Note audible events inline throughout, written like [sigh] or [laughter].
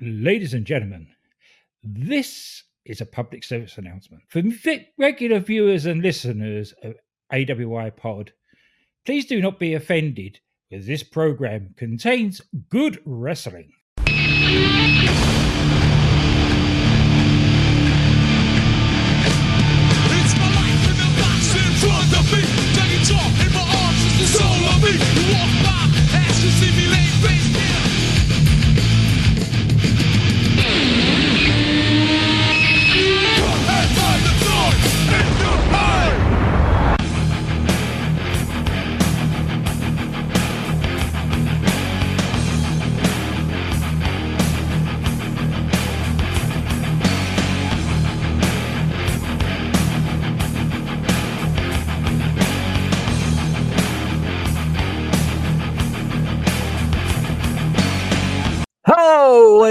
Ladies and gentlemen, this is a public service announcement. For regular viewers and listeners of AWI Pod, please do not be offended because this program contains good wrestling. It's my life in box in front of me.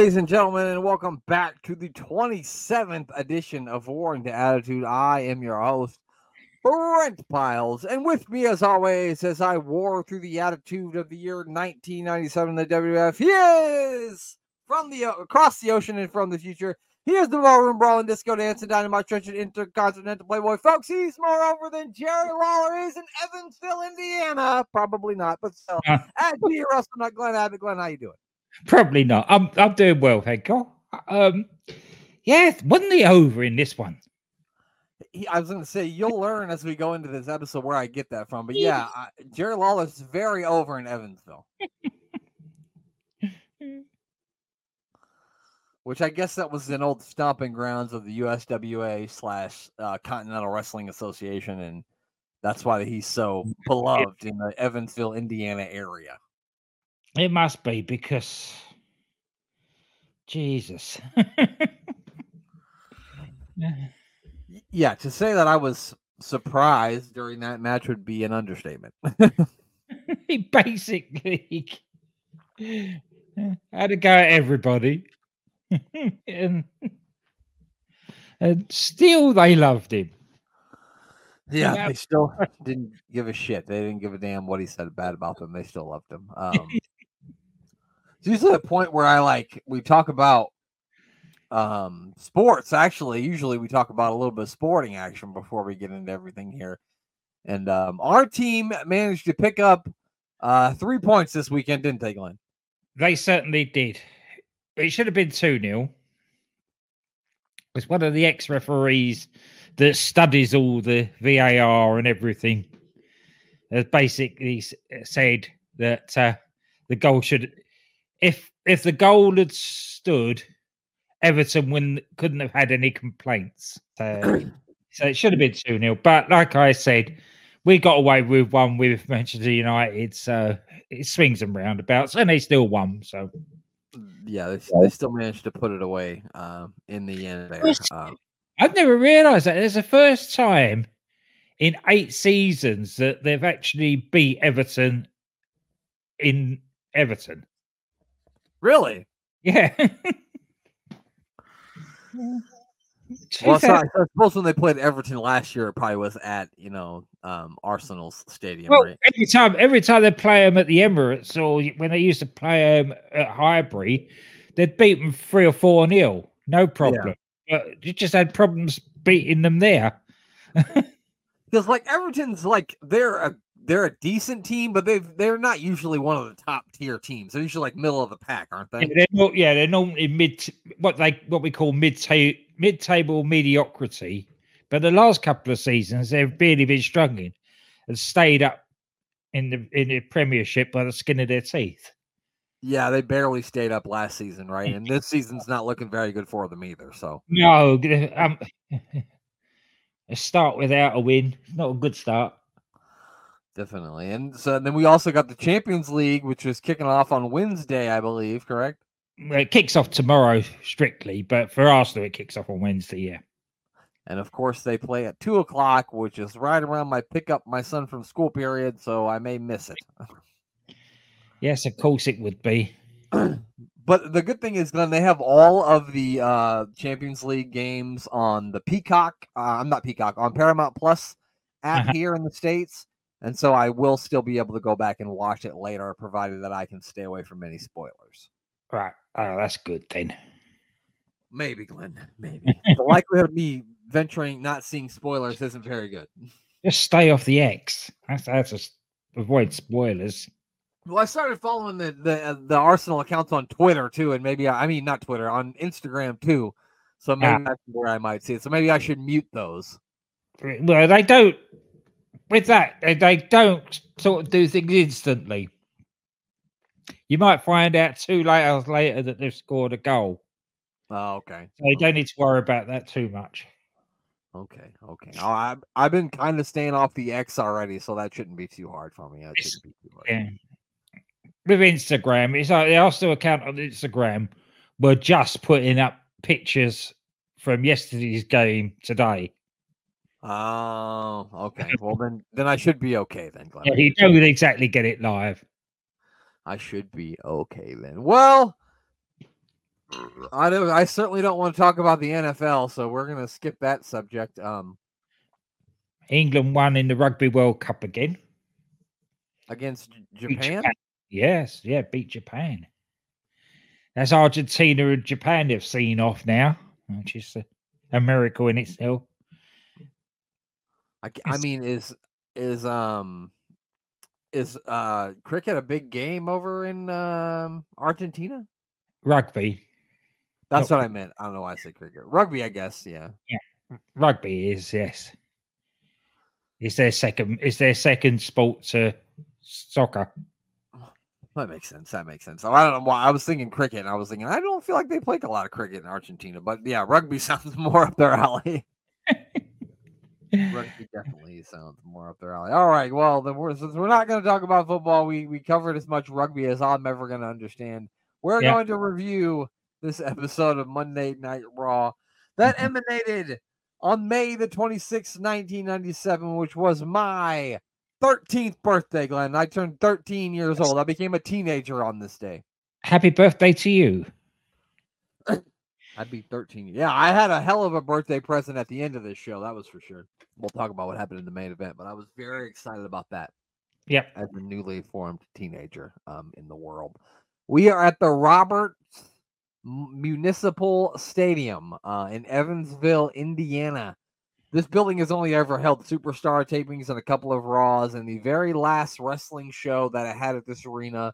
Ladies and gentlemen, and welcome back to the 27th edition of Waring to Attitude. I am your host, Brent Piles, and with me, as always, as I war through the attitude of the year 1997 in the WWF, he is from the across the ocean and from the future. He is the ballroom brawling, disco dancing, dynamite trenching, intercontinental playboy, folks. He's more over than Jerry Lawler is in Evansville, Indiana. Probably not, but still. [laughs] At G. Russell, not Glenn Abbott. Glenn, how you doing? Probably not. I'm I'm doing well, thank you. Um, yeah, wasn't he over in this one? I was going to say you'll learn as we go into this episode where I get that from, but yeah, [laughs] I, Jerry Lawler's very over in Evansville, [laughs] which I guess that was an old stomping grounds of the USWA slash uh, Continental Wrestling Association, and that's why he's so [laughs] beloved in the Evansville, Indiana area. It must be because Jesus. [laughs] Yeah, to say that I was surprised during that match would be an understatement. [laughs] he basically had to go at everybody. [laughs] and, and still they loved him. Yeah, Yeah. they still didn't give a shit. They didn't give a damn what he said bad about them. They still loved him. Um, it's usually the point where I like we talk about um sports. Actually, usually we talk about a little bit of sporting action before we get into everything here. And um, our team managed to pick up uh three points this weekend, didn't they, Glenn? They certainly did. It should have been 2 0. It's one of the ex referees that studies all the VAR and everything has basically said that uh, the goal should, if if the goal had stood, Everton wouldn't, couldn't have had any complaints. So, [clears throat] so it should have been 2 0. But like I said, we got away with one with Manchester United. So it swings and roundabouts, and they still won. So Yeah, they, they still managed to put it away um in the end there. Um, I've never realised that there's the first time in eight seasons that they've actually beat Everton in Everton. Really? Yeah. [laughs] Well, so I, I suppose when they played Everton last year, it probably was at you know um, Arsenal's stadium, Well, right? every time, every time they play them at the Emirates, or when they used to play them at Highbury, they'd beat them three or four nil, no problem. But you just had problems beating them there. [laughs] Because like Everton's like they're a they're a decent team, but they've they're not usually one of the top tier teams. They're usually like middle of the pack, aren't Yeah, they? they're not, yeah, they're normally mid, what they what we call mid mid table mediocrity. But the last couple of seasons, they've really been struggling and stayed up in the in the Premiership by the skin of their teeth. Yeah, they barely stayed up last season, right? And this season's not looking very good for them either. So No, [laughs] um, a start without a win, not a good start. Definitely. And so then we also got the Champions League, which is kicking off on Wednesday, I believe. Correct? It kicks off tomorrow strictly, but for Arsenal, it kicks off on Wednesday. Yeah. And of course, they play at two o'clock, which is right around my pick up my son from school period, so I may miss it. [laughs] Yes, of course it would be. [clears throat] But the good thing is, Glenn, they have all of the uh, Champions League games on the Peacock. Uh, I'm not Peacock on Paramount Plus app Uh-huh. here in the states, and so I will still be able to go back and watch it later, provided that I can stay away from any spoilers. Right. Oh, that's good then. Maybe, Glenn. Maybe. the likelihood of me venturing not seeing spoilers isn't very good. Just stay off the X. That's that's just avoid spoilers. Well, I started following the the uh, the Arsenal accounts on Twitter too, and maybe I, I mean not Twitter on Instagram too. So maybe Yeah. that's where I might see it. So maybe I should mute those. Well, they don't. With that, they, they don't sort of do things instantly. You might find out two hours later that they've scored a goal. Oh, okay. So you don't need to worry about that too much. Okay, okay. Oh, I, I've been kind of staying off the X already, so that shouldn't be too hard for me. That shouldn't be too hard. Yeah. With Instagram, it's like the Arsenal account on Instagram were just putting up pictures from yesterday's game today. Oh, okay. Well, [laughs] then, then I should be okay then, Glenn. Yeah, you don't exactly get it live. I should be okay then. Well, I don't. I certainly don't want to talk about the NFL, so we're gonna skip that subject. Um, England won in the Rugby World Cup again. against J- Beat Japan. Yes, yeah, beat Japan. That's Argentina and Japan have seen off now, which is a, a miracle in itself. I, I mean, is is um is uh cricket a big game over in um Argentina? Rugby, That's what I meant. I don't know why I said cricket. Rugby, I guess. Yeah. rugby is yes. It's their second. It's their second sport to soccer. [sighs] That makes sense. That makes sense. So I don't know why I was thinking cricket. And I was thinking I don't feel like they play a lot of cricket in Argentina, but yeah, rugby [laughs] sounds more up their alley. [laughs] rugby definitely sounds more up their alley. All right, well then we're since we're not going to talk about football, we we covered as much rugby as I'm ever going to understand. We're Yeah. going to review this [laughs] episode of Monday Night Raw that Mhm. emanated on May the 26th, 1997, which was my 13th birthday, Glenn. I turned 13 years old. I became a teenager on this day. Happy birthday to you! [laughs] I'd be 13. Yeah, I had a hell of a birthday present at the end of this show. That was for sure. We'll talk about what happened in the main event, but I was very excited about that Yep, as a newly formed teenager um, in the world. We are at the Roberts Municipal Stadium uh, in Evansville, Indiana. This building has only ever held superstar tapings and a couple of Raws, and the very last wrestling show that I had at this arena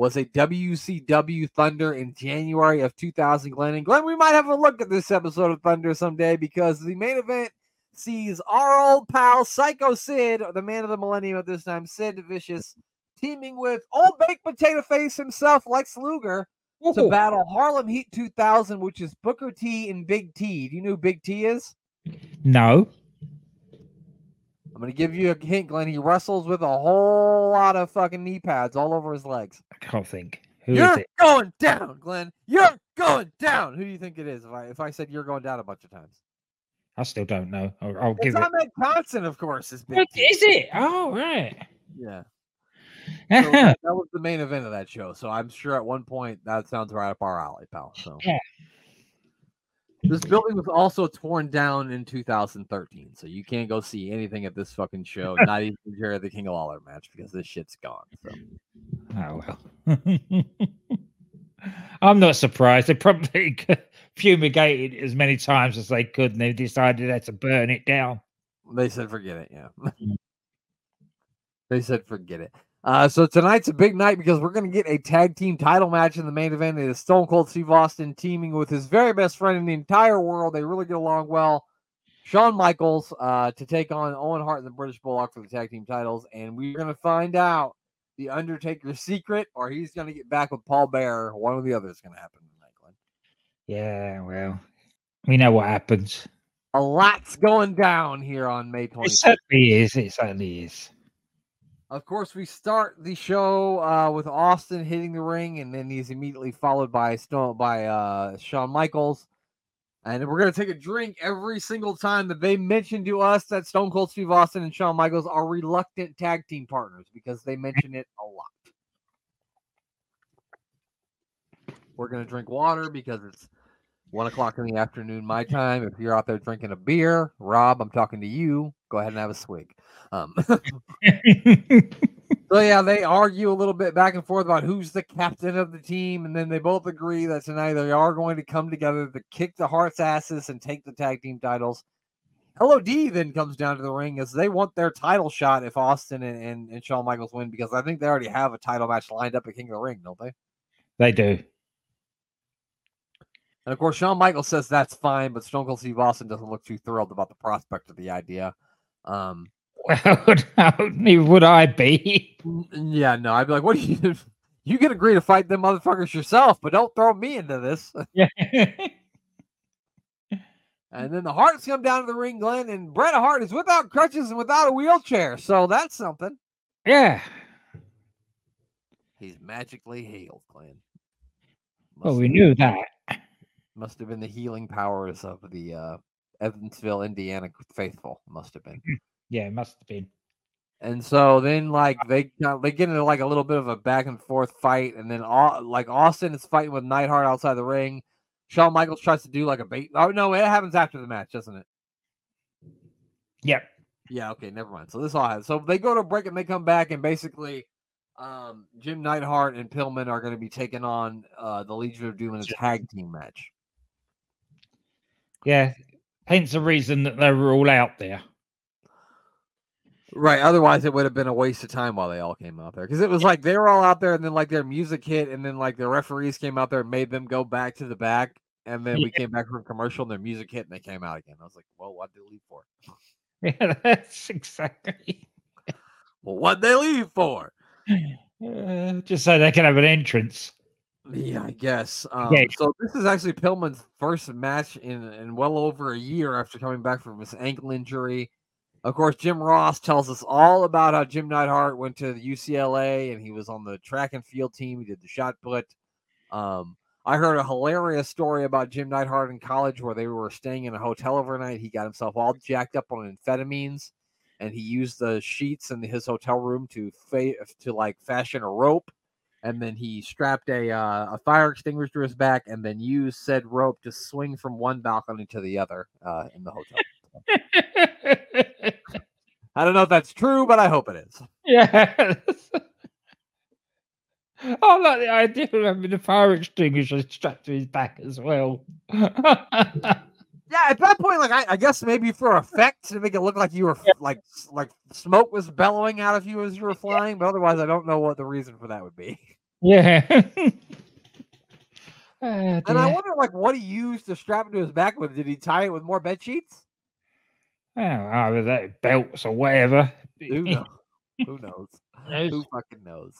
was a WCW Thunder in January of 2000. Glenn and Glenn, we might have a look at this episode of Thunder someday because the main event sees our old pal Psycho Sid, the man of the millennium at this time, Sid Vicious, teaming with old baked potato face himself, Lex Luger, to battle Harlem Heat 2000, which is Booker T and Big T. Do you know who Big T is? no. I'm going to give you a hint, Glenn. He wrestles with a whole lot of fucking knee pads all over his legs. I can't think. Who is you're going down, Glenn. You're going down. Who do you think it is? If I if I said you're going down a bunch of times, I still don't know. I'll, I'll give it's it. Johnson, of course. Is Big is it? Oh right. Yeah. [laughs] So that, that was the main event of that show. So I'm sure at one point that sounds right up our alley, pal. So Yeah. This building was also torn down in 2013, so you can't go see anything at this fucking show. [laughs] Not even Jerry the King of Lawler match because this shit's gone. So Oh well. [laughs] I'm not surprised. They probably [laughs] fumigated as many times as they could, and they decided they had to burn it down. they said forget it. Yeah, they said forget it. Uh, so tonight's a big night because we're going to get a tag team title match in the main event. It is Stone Cold Steve Austin teaming with his very best friend in the entire world. They really get along well. Shawn Michaels uh, to take on Owen Hart and the British Bulldog for the tag team titles, and we're going to find out the Undertaker's secret, or he's going to get back with Paul Bearer. One or the other is going to happen tonight, Glenn. Yeah, well, we know what happens. A lot's going down here on May 20th. It certainly is. It certainly is. Of course, we start the show uh, with Austin hitting the ring, and then he's immediately followed by Stone by uh, Shawn Michaels. And we're gonna take a drink every single time that they mention to us that Stone Cold Steve Austin and Shawn Michaels are reluctant tag team partners because they mention it a lot. We're gonna drink water because it's one o'clock in the afternoon my time. If you're out there drinking a beer, Rob, I'm talking to you. Go ahead and have a swig. Um, [laughs] So yeah, they argue a little bit back and forth about who's the captain of the team, and then they both agree that tonight they are going to come together to kick the Harts' asses and take the tag team titles. LOD then comes down to the ring as they want their title shot if Austin and, and, and Shawn Michaels win because I think they already have a title match lined up at King of the Ring, don't they? They do. And of course, Shawn Michaels says that's fine, but Stone Cold Steve Austin doesn't look too thrilled about the prospect of the idea. Um, [laughs] Well, neither would I be. Yeah, no, I'd be like, what do you you can agree to fight them motherfuckers yourself, but don't throw me into this. [laughs] Yeah. And then the Harts come down to the ring, Glenn, and Bret Hart is without crutches and without a wheelchair. So that's something. yeah. He's magically healed, Glenn. Well, we knew that. Must have been the healing powers of the uh, Evansville, Indiana faithful. Must have been. Yeah, it must have been. And so then, like they they get into like a little bit of a back and forth fight, and then all like Austin is fighting with Neidhart outside the ring. Shawn Michaels tries to do like a bait. Oh no, it happens after the match, doesn't it? Yep. Yeah. Okay. Never mind. So this all has. So they go to break and they come back, and basically, um, Jim Neidhart and Pillman are going to be taking on uh, the Legion of Doom in a tag team match. Yeah. Hence the reason that they were all out there. Right. Otherwise, it would have been a waste of time while they all came out there because it was like they were all out there, and then like their music hit, and then like the referees came out there and made them go back to the back, and then we came back from commercial, and their music hit, and they came out again. I was like, well, what did they leave for? [laughs] Yeah, that's exactly. [laughs] Well, what they leave for? [sighs] Uh, just so they can have an entrance. Yeah, I guess. Um, Yeah. So this is actually Pillman's first match in in well over a year after coming back from his ankle injury. Of course, Jim Ross tells us all about how Jim Neidhart went to the UCLA and he was on the track and field team. He did the shot put. Um, I heard a hilarious story about Jim Neidhart in college where they were staying in a hotel overnight. He got himself all jacked up on amphetamines, and he used the sheets in his hotel room to fa- to like fashion a rope and then he strapped a uh, a fire extinguisher to his back, and then used said rope to swing from one balcony to the other uh, in the hotel. [laughs] I don't know if that's true, but I hope it is. yes. [laughs] Oh, like the idea of having a fire extinguisher strapped to his back as well. [laughs] Yeah, at that point, like I, I guess maybe for effect to make it look like you were f- like like smoke was bellowing out of you as you were flying, but otherwise, I don't know what the reason for that would be. yeah. [laughs] Ah, And I wonder, like, what he used to strap it to his back with. Did he tie it with more bed sheets? Oh, either that belts or whatever. Who knows? Who knows? Knows? Who fucking knows?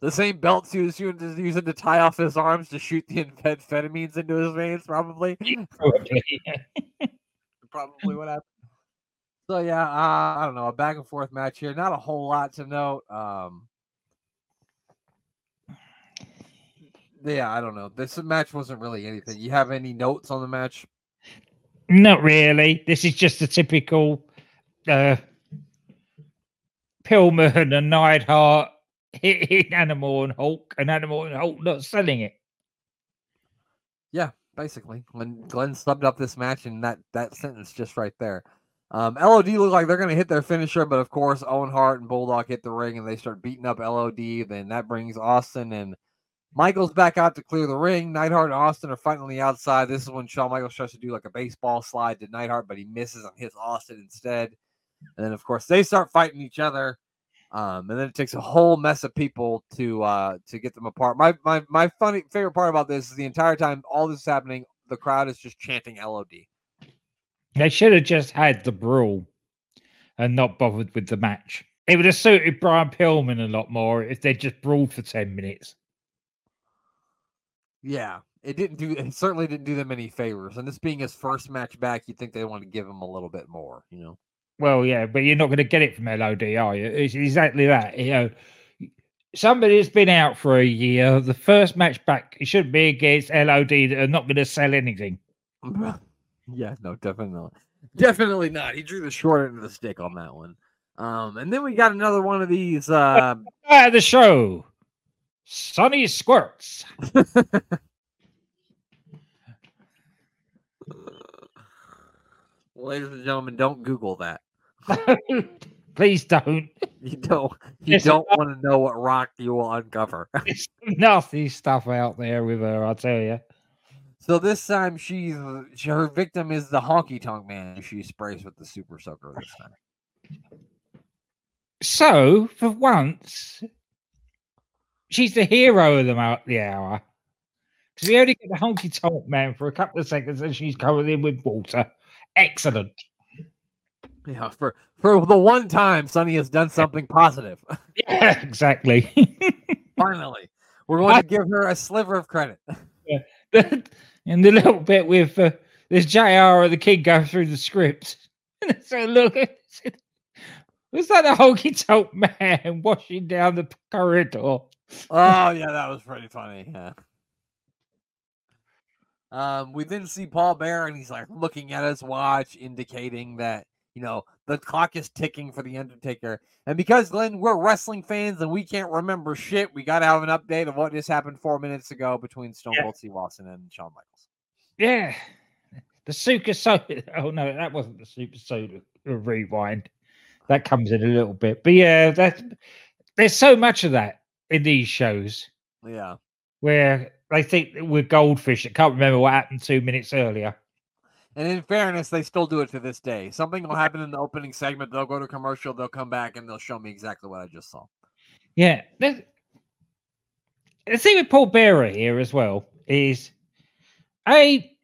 The same belts he was using, using to tie off his arms to shoot the amphetamines into his veins, probably. [laughs] Probably. probably what happened. So yeah, uh, I don't know, a back and forth match here. Not a whole lot to note. Um, yeah, I don't know. This match wasn't really anything. You have any notes on the match? Not really. This is just a typical uh, Pillman and Neidhart [laughs] hitting Animal and Hulk, and Animal and Hulk not selling it. Yeah, basically. When Glenn subbed up this match and that that sentence just right there. Um, LOD look like they're gonna hit their finisher, but of course Owen Hart and Bulldog hit the ring and they start beating up LOD. Then that brings Austin and Michaels back out to clear the ring. Neidhart and Austin are fighting on the outside. This is when Shawn Michaels tries to do like a baseball slide to Neidhart, but he misses and hits Austin instead. And then of course they start fighting each other. Um, and then it takes a whole mess of people to uh to get them apart. My my my funny favorite part about this is the entire time all this is happening, the crowd is just chanting LOD. They should have just had the brawl and not bothered with the match. It would have suited Brian Pillman a lot more if they just brawled for 10 minutes. Yeah, it didn't do it certainly didn't do them any favors. And this being his first match back, you'd think they want to give him a little bit more, you know. Well, yeah, but you're not going to get it from LOD, are you? It's exactly that. You know, somebody that's been out for a year, the first match back, it should be against LOD that are not going to sell anything. yeah, no, definitely. Definitely not. He drew the short end of the stick on that one. Um, and then we got another one of these uh the show. Sunny Squirts. [laughs] ladies and gentlemen, don't Google that. [laughs] Please don't. You don't. You There's don't enough- want to know what rock you will uncover. [laughs] There's nasty stuff out there with her, I tell you. so this time, she's she, her victim is the honky tonk man. She sprays with the super soaker this time. So, for once, she's the hero of the, the hour. Because we only get the honky tonk man for a couple of seconds and she's covered in with water. Excellent. [laughs] Yeah, for for the one time Sunny has done something positive. [laughs] Yeah, exactly. [laughs] Finally, we're going to give her a sliver of credit. Yeah. and the little bit with uh, this JR or the kid go through the script. so look, was that a honky tonk man washing down the corridor? Oh yeah, that was pretty funny. Yeah. Um, we then see Paul Bearer, and he's like looking at his watch, indicating that you know the clock is ticking for the Undertaker. And because Glenn, we're wrestling fans and we can't remember shit, we got to have an update of what just happened four minutes ago between Stone Yeah. Cold Steve Austin and Shawn Michaels. Yeah. The Super Soda. [laughs] Oh no, that wasn't the Super Soda rewind. That comes in a little bit. But yeah, that there's so much of that in these shows Yeah. where they think we're goldfish. I can't remember what happened two minutes earlier. And in fairness, they still do it to this day. Something will happen in the opening segment. They'll go to commercial. They'll come back and they'll show me exactly what I just saw. Yeah. The thing with Paul Bearer here as well is A,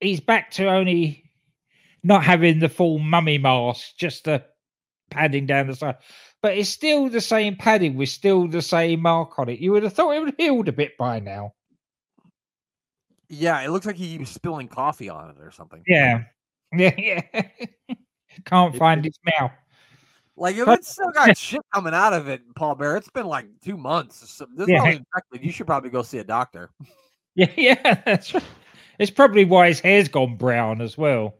he's back to only not having the full mummy mask, just the padding down the side. But it's still the same padding with still the same mark on it. You would have thought it would have healed a bit by now. Yeah, it looks like he keeps spilling coffee on it or something. Yeah. Yeah, [laughs] yeah. Can't It- find his mouth. Like if it's still got shit coming out of it, Paul Bearer, it's been like two months. So this Yeah. probably infected. You should probably go see a doctor. [laughs] Yeah, yeah. That's right. It's probably why his hair's gone brown as well.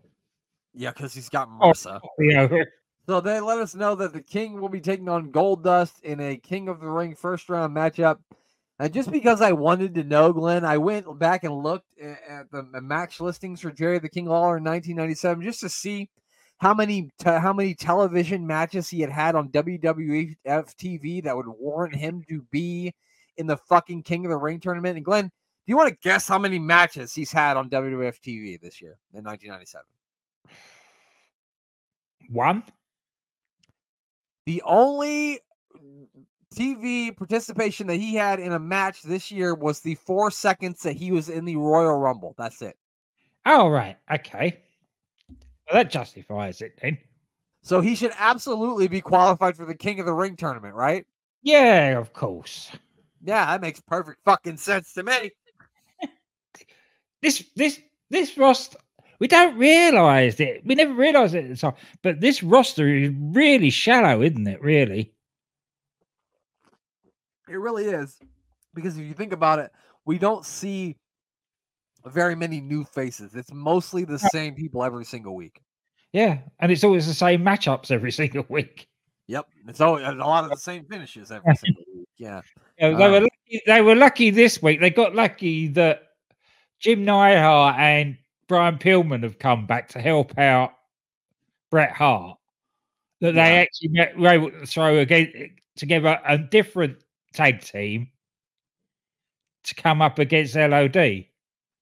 Yeah, because he's got Oh, MRSA. You know, So they let us know that the King will be taking on Goldust in a King of the Ring first round matchup. And just because I wanted to know, Glenn, I went back and looked at the match listings for Jerry the King Lawler in 1997 just to see how many te- how many television matches he had had on WWF TV that would warrant him to be in the fucking King of the Ring tournament. And Glenn, do you want to guess how many matches he's had on WWF TV this year in 1997? one. The only TV participation that he had in a match this year was the four seconds that he was in the Royal Rumble. That's it. Oh, right. Okay. Well, that justifies it then. So he should absolutely be qualified for the King of the Ring tournament, right? Yeah, of course. Yeah, that makes perfect fucking sense to me. [laughs] This, this, this roster, we don't realize it. We never realized it at the time. But this roster is really shallow, isn't it? Really? It really is. Because if you think about it, we don't see very many new faces. It's mostly the same people every single week. Yeah. And it's always the same matchups every [laughs] single week. Yep. It's always a lot of the same finishes every [laughs] single week. Yeah. Know, they, were um lucky, they were lucky this week. They got lucky that Jim Neidhart and Brian Pillman have come back to help out Bret Hart. That they Yeah. actually met, were able to throw again, eh, together a different tag team to come up against LOD.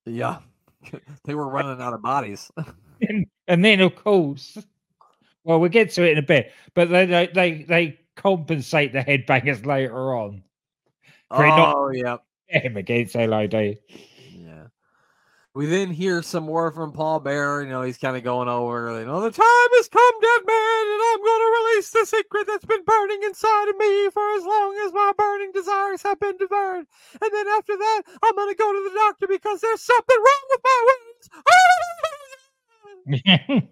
Yeah. [laughs] they were running out of bodies. [laughs] and, and then, of course, well, we'll get to it in a bit, but they they they, they compensate the headbangers later on. Great, not- oh, yep. Him against LOD. We then hear some more from Paul Bearer. You know, he's kind of going over, you oh, know, the time has come, dead man, and I'm going to release the secret that's been burning inside of me for as long as my burning desires have been devoured. And then after that, I'm going to go to the doctor because there's something wrong with my wings. [laughs]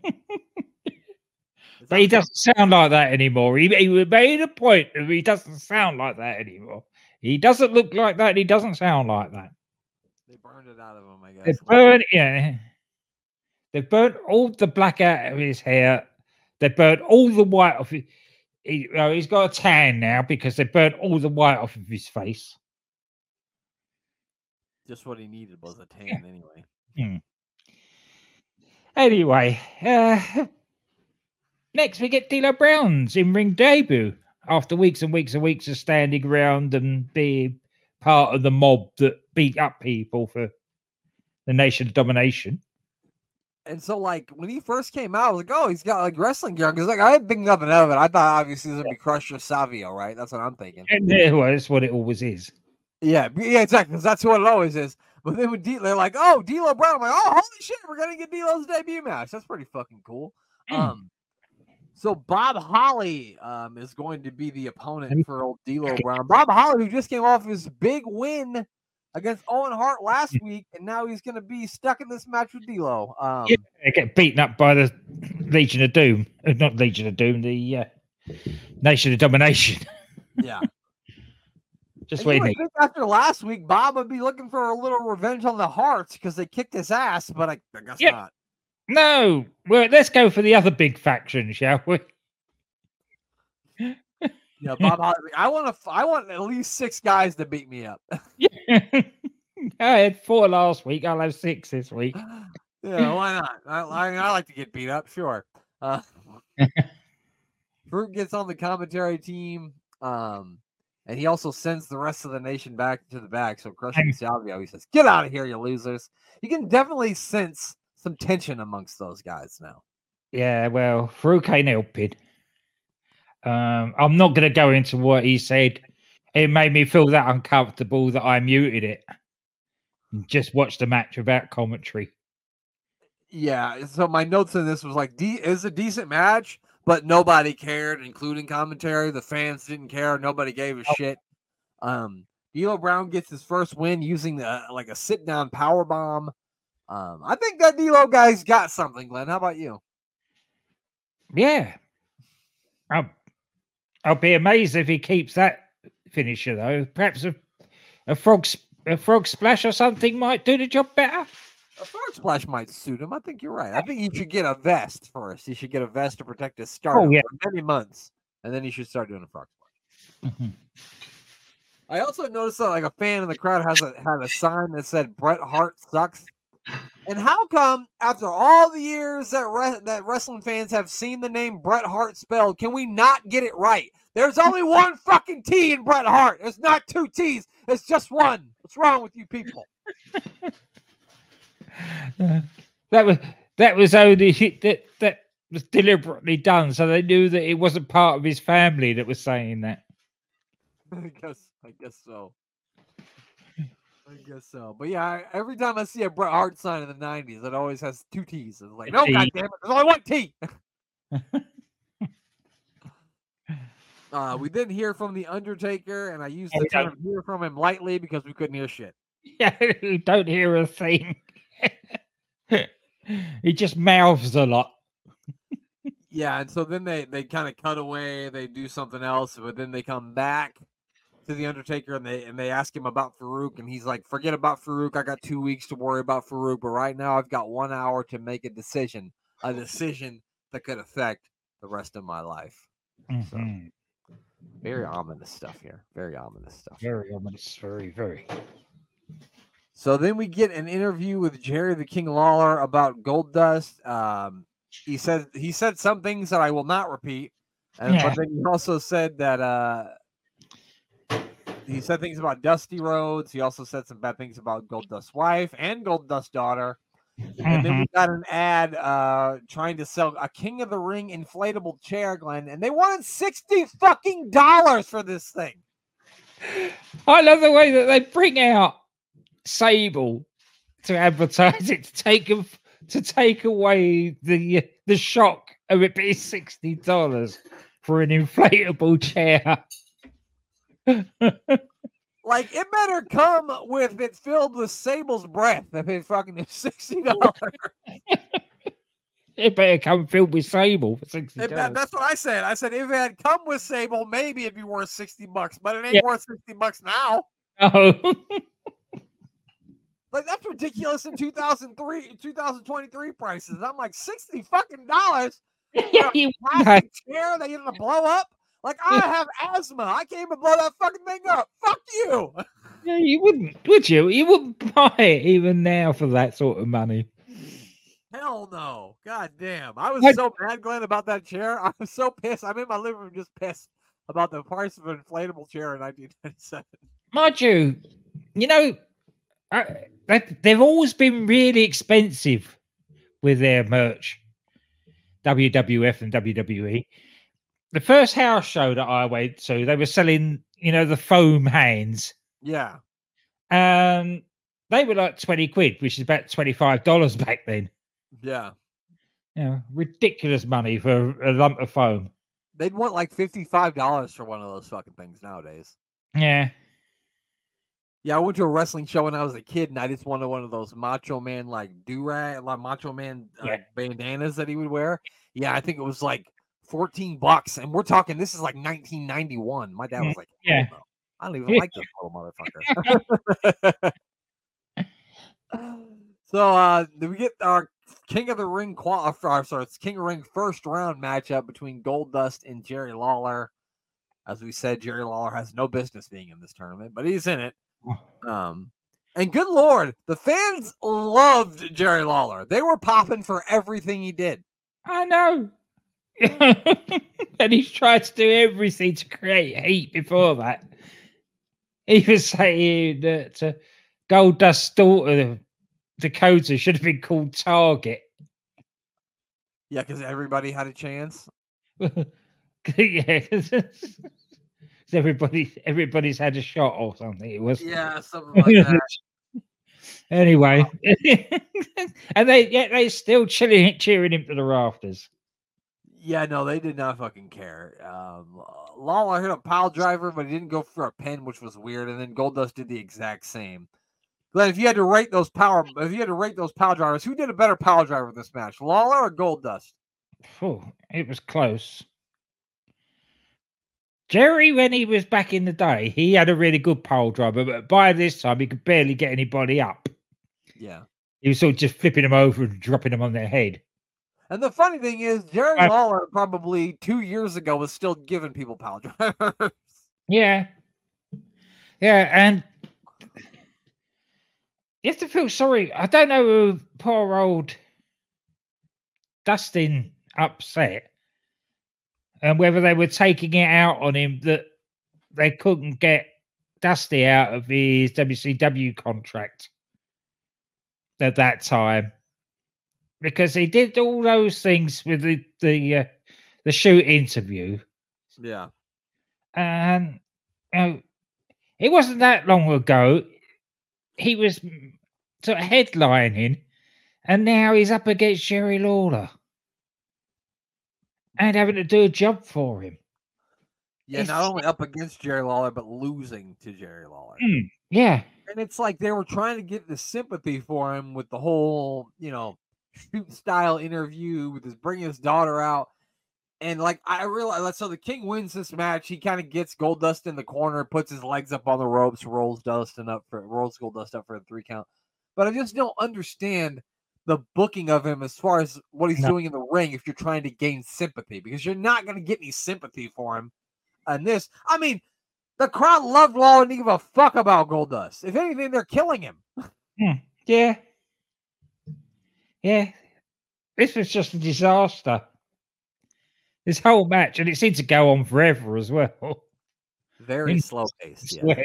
but he doesn't sound like that anymore. He, he made a point of he doesn't sound like that anymore. He doesn't look like that. He doesn't sound like that. They burned it out of him, I They guess. burnt, yeah. They burnt all the black out of his hair. They burnt all the white off his. He, oh, he's got a tan now because they burnt all the white off of his face. Just what he needed was a tan anyway. Anyway, uh, next we get D'Lo Brown's in ring debut after weeks and weeks and weeks of standing around and being part of the mob that beat up people for the nation of domination. And so, like, when he first came out, I was like, oh, he's got like wrestling gear. Because, like, I didn't think nothing of it. I thought obviously it was going to be Crusher Savio, right? That's what I'm thinking. And yeah, well, that's what it always is. Yeah, yeah, exactly. Because that's what it always is. But then when D- they're like, oh, D'Lo Brown, I'm like, oh, holy shit, we're gonna get D'Lo's debut match. That's pretty fucking cool. Mm. Um, so Bob Holly um is going to be the opponent for old D'Lo Brown. Bob Holly, who just came off his big win against Owen Hart last week, and now he's gonna be stuck in this match with D'Lo. Um, Yeah. Get beaten up by the Legion of Doom. Uh, Not Legion of Doom, the uh, Nation of Domination. [laughs] yeah. Just wait. think after last week, Bob would be looking for a little revenge on the Harts because they kicked his ass, but I, I guess not. No, well, let's go for the other big faction, shall we? Yeah, [laughs] Bob Holly. I want to. I want at least six guys to beat me up. Yeah. [laughs] [laughs] I had four last week. I'll have six this week. yeah, why not? I, I, I like to get beat up, sure. Uh, Farouk gets on the commentary team, um, and he also sends the rest of the nation back to the back. So crushing Savio, he says, "Get out of here, you losers!" You can definitely sense some tension amongst those guys now. Yeah, well, Farouk ain't helping. Um, I'm not going to go into what he said. It made me feel that uncomfortable that I muted it. and Just watched the match without commentary. Yeah. So my notes in this was like, D is a decent match, but nobody cared, including commentary. The fans didn't care. Nobody gave a shit. Um, D'Lo Brown gets his first win using the like a sit down power bomb. Um, I think that D'Lo guy's got something. Glenn, how about you? Yeah. I'll, I'll be amazed if he keeps that finisher, though. Perhaps a, a, frog, s- a frog splash or something might do the job better. A frog splash might suit him. I think you're right. I think he should get a vest first. He should get a vest to protect his stardom yeah. for many months, and then he should start doing a frog splash. Mhm. I also noticed that like a fan in the crowd has a had a sign that said Bret Hart sucks. And how come after all the years that re- that wrestling fans have seen the name Bret Hart spelled, can we not get it right? There's only [laughs] one fucking T in Bret Hart. It's not two T's. It's just one. What's wrong with you people? Uh, [laughs] that was that was only that that was deliberately done, so they knew that it wasn't part of his family that was saying that. [laughs] I guess I guess so. I guess so. But yeah, I, every time I see a Bret Hart sign in the '90s, it always has two T's. It's like, no, T. God damn it, there's only one T. uh, we [laughs] didn't hear from the Undertaker, and I used the term "hear from him" lightly because we couldn't hear shit. Yeah, [laughs] you don't hear a thing. [laughs] he just mouths a lot. Yeah, and so then they they kind of cut away, they do something else, but then they come back to the Undertaker and they and they ask him about Farouk, and he's like, "Forget about Farouk. I got two weeks to worry about Farouk, but right now I've got one hour to make a decision, a decision that could affect the rest of my life." Mhm. Very ominous stuff here. Very ominous stuff. Very ominous. Very, very. So then we get an interview with Jerry the King Lawler about Goldust. Um, he said he said some things that I will not repeat, and Yeah. but then he also said that uh, he said things about Dusty Rhodes. He also said some bad things about Goldust's wife and Goldust's daughter. And then we got an ad uh, trying to sell a King of the Ring inflatable chair, Glenn, and they wanted sixty fucking dollars for this thing. I love the way that they bring out Sable to advertise it to take a, to take away the the shock of it being sixty dollars for an inflatable chair. Like it better come with it filled with Sable's breath if it fucking is sixty dollars. [laughs] it better come filled with Sable for sixty dollars. that's what I said. I said if it had come with Sable, maybe it'd be worth sixty bucks, but it ain't Yeah. worth sixty bucks now. Oh, [laughs] Like that's ridiculous in two thousand three, two thousand twenty three prices. I'm like sixty fucking dollars [laughs] yeah, you plastic chair that you're gonna blow up. Like I have asthma. I can't even blow that fucking thing up. Fuck you. Yeah, you wouldn't, would you? You wouldn't buy it even now for that sort of money. Hell no. God damn. I was What? so mad, Glenn, about that chair. [laughs] I was so pissed. I'm in my living room just pissed about the price of an inflatable chair in 1997. mind you, you know, they- they've always been really expensive with their merch. WWF and WWE. The first house show that I went to, they were selling, you know, the foam hands. Yeah. Um, they were like twenty quid, which is about twenty five dollars back then. Yeah. You know, ridiculous money for a lump of foam. They'd want like $55 for one of those fucking things nowadays. Yeah, Yeah, I went to a wrestling show when I was a kid, and I just wanted one of those Macho Man like do rag, like Macho Man uh, Yeah. bandanas that he would wear. Yeah, I think it was like fourteen bucks, and we're talking. This is like 1991. My dad was like, Mm, yeah. "Hell no, I don't even [laughs] like this little motherfucker." [laughs] so uh do we get our King of the Ring qual? uh, or, sorry, it's King of the Ring first round matchup between Goldust and Jerry Lawler. As we said, Jerry Lawler has no business being in this tournament, but he's in it. Um, and good lord, the fans loved Jerry Lawler. They were popping for everything he did. I know. [laughs] and he's tried to do everything to create heat before that. He was saying that uh, Goldust's daughter, Dakota, should have been called Target. Yeah, because everybody had a chance. [laughs] yeah, 'cause [laughs] everybody, everybody's had a shot or something. It was Yeah, something like that. anyway, and they yeah they still chilling, cheering him to the rafters. Yeah, no, they did not fucking care. Um, Lawler hit a pile driver, but he didn't go for a pin, which was weird. And then Goldust did the exact same. Glenn, if you had to rate those power, if you had to rate those pile drivers, who did a better pile driver in this match, Lawler or Goldust? Phew, it was close. Jerry, when he was back in the day, he had a really good pole driver, but by this time he could barely get anybody up. Yeah. He was sort of just flipping them over and dropping them on their head. And the funny thing is, Jerry I- Lawler probably two years ago was still giving people pile drivers. Yeah. Yeah, and you have to feel sorry. I don't know who poor old Dustin upset and whether they were taking it out on him that they couldn't get Dusty out of his WCW contract at that time because he did all those things with the the uh, the shoot interview yeah. and you know, it wasn't that long ago. He was sort of headlining, and now he's up against Jerry Lawler and having to do a job for him. Yeah, It's- not only up against Jerry Lawler, but losing to Jerry Lawler. Mm, yeah, And it's like they were trying to get the sympathy for him with the whole, you know, shoot style interview with his bringing his daughter out. And like I realize, so the King wins this match. He kind of gets Goldust in the corner, puts his legs up on the ropes, rolls Dustin up for rolls Goldust up for a three count. But I just don't understand the booking of him as far as what he's No. doing in the ring. If you're trying to gain sympathy, because you're not going to get any sympathy for him. And this, I mean, the crowd loved Lawler and didn't give a fuck about Goldust. If anything, they're killing him. Hmm. yeah, yeah. This was just a disaster. This whole match, and it seemed to go on forever as well. [laughs] Very slow paced. Yeah.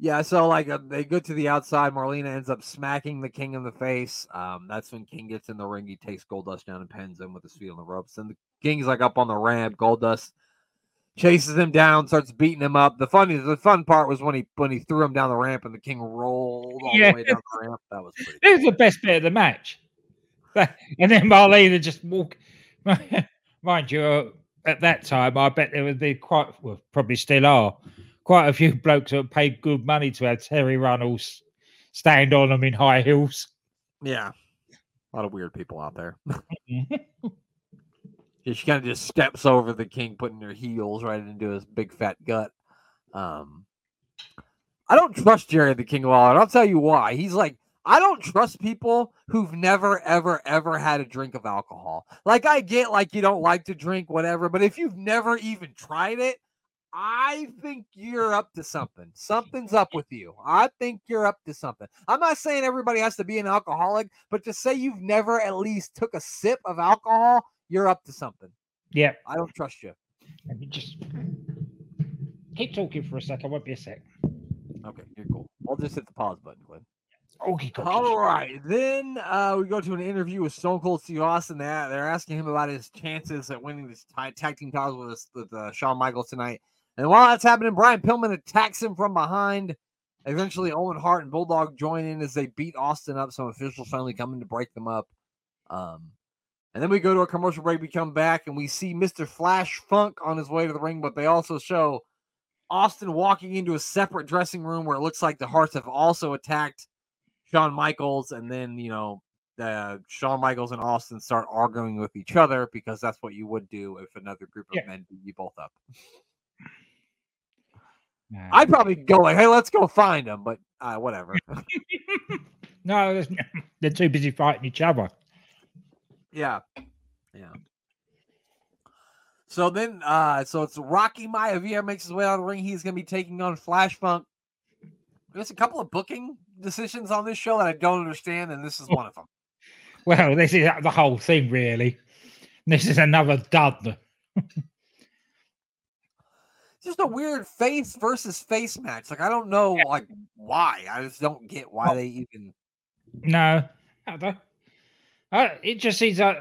Yeah, so like uh, they go to the outside. Marlena ends up smacking the King in the face. Um, that's when King gets in the ring. He takes Goldust down and pins him with his feet on the ropes. And the King's like up on the ramp. Goldust chases him down, starts beating him up. The funny, the fun part was when he when he threw him down the ramp and the King rolled all Yeah. the way down the ramp. That was pretty. This was the best bit of the match. [laughs] And then Marlena just walk. [laughs] Mind you, uh, at that time, I bet there would be quite, well, probably still are, quite a few [laughs] blokes that paid good money to have Terri Runnels stand on them in high heels. Yeah, a lot of weird people out there. She kind of just steps over the king, putting her heels right into his big fat gut. Um, I don't trust Jerry the King Lawler. and I'll tell you why. He's like, I don't trust people who've never, ever, ever had a drink of alcohol. Like, I get like you don't like to drink, whatever, but if you've never even tried it, I think you're up to something. Something's up with you. I think you're up to something. I'm not saying everybody has to be an alcoholic, but to say you've never at least took a sip of alcohol, you're up to something. Yeah. I don't trust you. Let me just keep talking for a sec. I won't be a sec. Okay, you're cool. I'll just hit the pause button, Glenn. Okay, All right. Then uh, we go to an interview with Stone Cold Steve Austin. They're, they're asking him about his chances at winning this tag team titles with, us- with uh, Shawn Michaels tonight. And while that's happening, Brian Pillman attacks him from behind. Eventually, Owen Hart and Bulldog join in as they beat Austin up. Some officials finally come in to break them up. Um, and then we go to a commercial break. We come back and we see Mr. Flash Funk on his way to the ring, but they also show Austin walking into a separate dressing room where it looks like the Harts have also attacked Shawn Michaels, and then you know, uh, Shawn Michaels and Austin start arguing with each other because that's what you would do if another group of Yeah. men beat you both up. Nah. I'd probably go like, "Hey, let's go find them," but uh, whatever. [laughs] no, [laughs] they're too busy fighting each other. Yeah, yeah. So then, uh, so it's Rocky Maivia makes his way out of the ring. He's going to be taking on Flash Funk. There's a couple of booking decisions on this show that I don't understand, and this is one of them. Well, this is the whole thing, really. This is another dud. [laughs] just a weird face versus face match. Like I don't know like why. I just don't get why they even No, I don't- uh, it just seems like,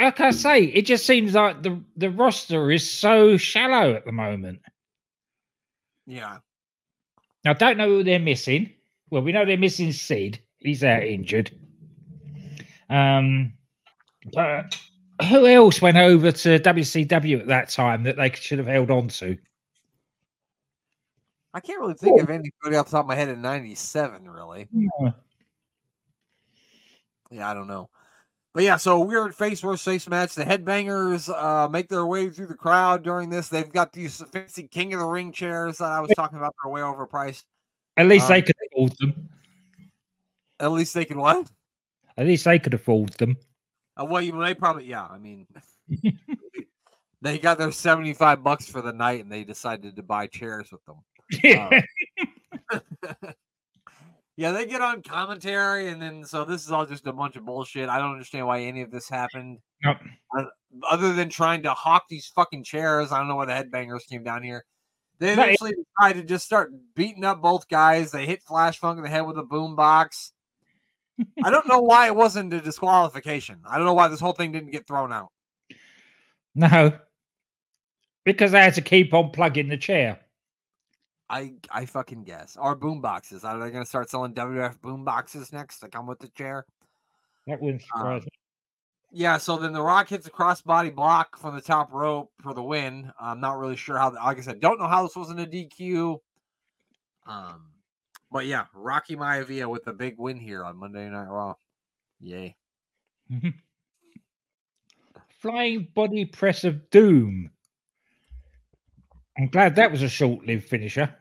like I say, it just seems like the the roster is so shallow at the moment. Yeah. I don't know who they're missing. Well, we know they're missing Sid. He's out injured. Um, but who else went over to WCW at that time that they should have held on to? I can't really think of anybody off the top of my head in ninety seven really. Yeah. Yeah, I don't know. But yeah, so weird face versus face match. The headbangers uh make their way through the crowd during this. They've got these fancy king of the ring chairs that I was talking about. They're way overpriced. At least they Um, could afford them. At least they can what? At least they could afford them. Uh, well, you they probably yeah. I mean, [laughs] they got their seventy five bucks for the night, and they decided to buy chairs with them. Yeah. [laughs] [laughs] yeah, they get on commentary, and then so this is all just a bunch of bullshit. I don't understand why any of this happened. Nope. Uh, other than trying to hawk these fucking chairs, I don't know why the headbangers came down here. They No, eventually decided to just start beating up both guys. They hit Flash Funk in the head with a boom box. I don't know why it wasn't a disqualification. I don't know why this whole thing didn't get thrown out. No. Because they had to keep on plugging the chair. I I fucking guess. Or boom boxes. Are they going to start selling WF boom boxes next to come with the chair? That wouldn't Um, surprise me. Yeah, so then the Rock hits a crossbody block from the top rope for the win. I'm not really sure how, like I said, don't know how this wasn't a DQ. Um, but yeah, Rocky Maivia with a big win here on Monday Night Raw. Yay. [laughs] Flying body press of doom. I'm glad that was a short lived finisher.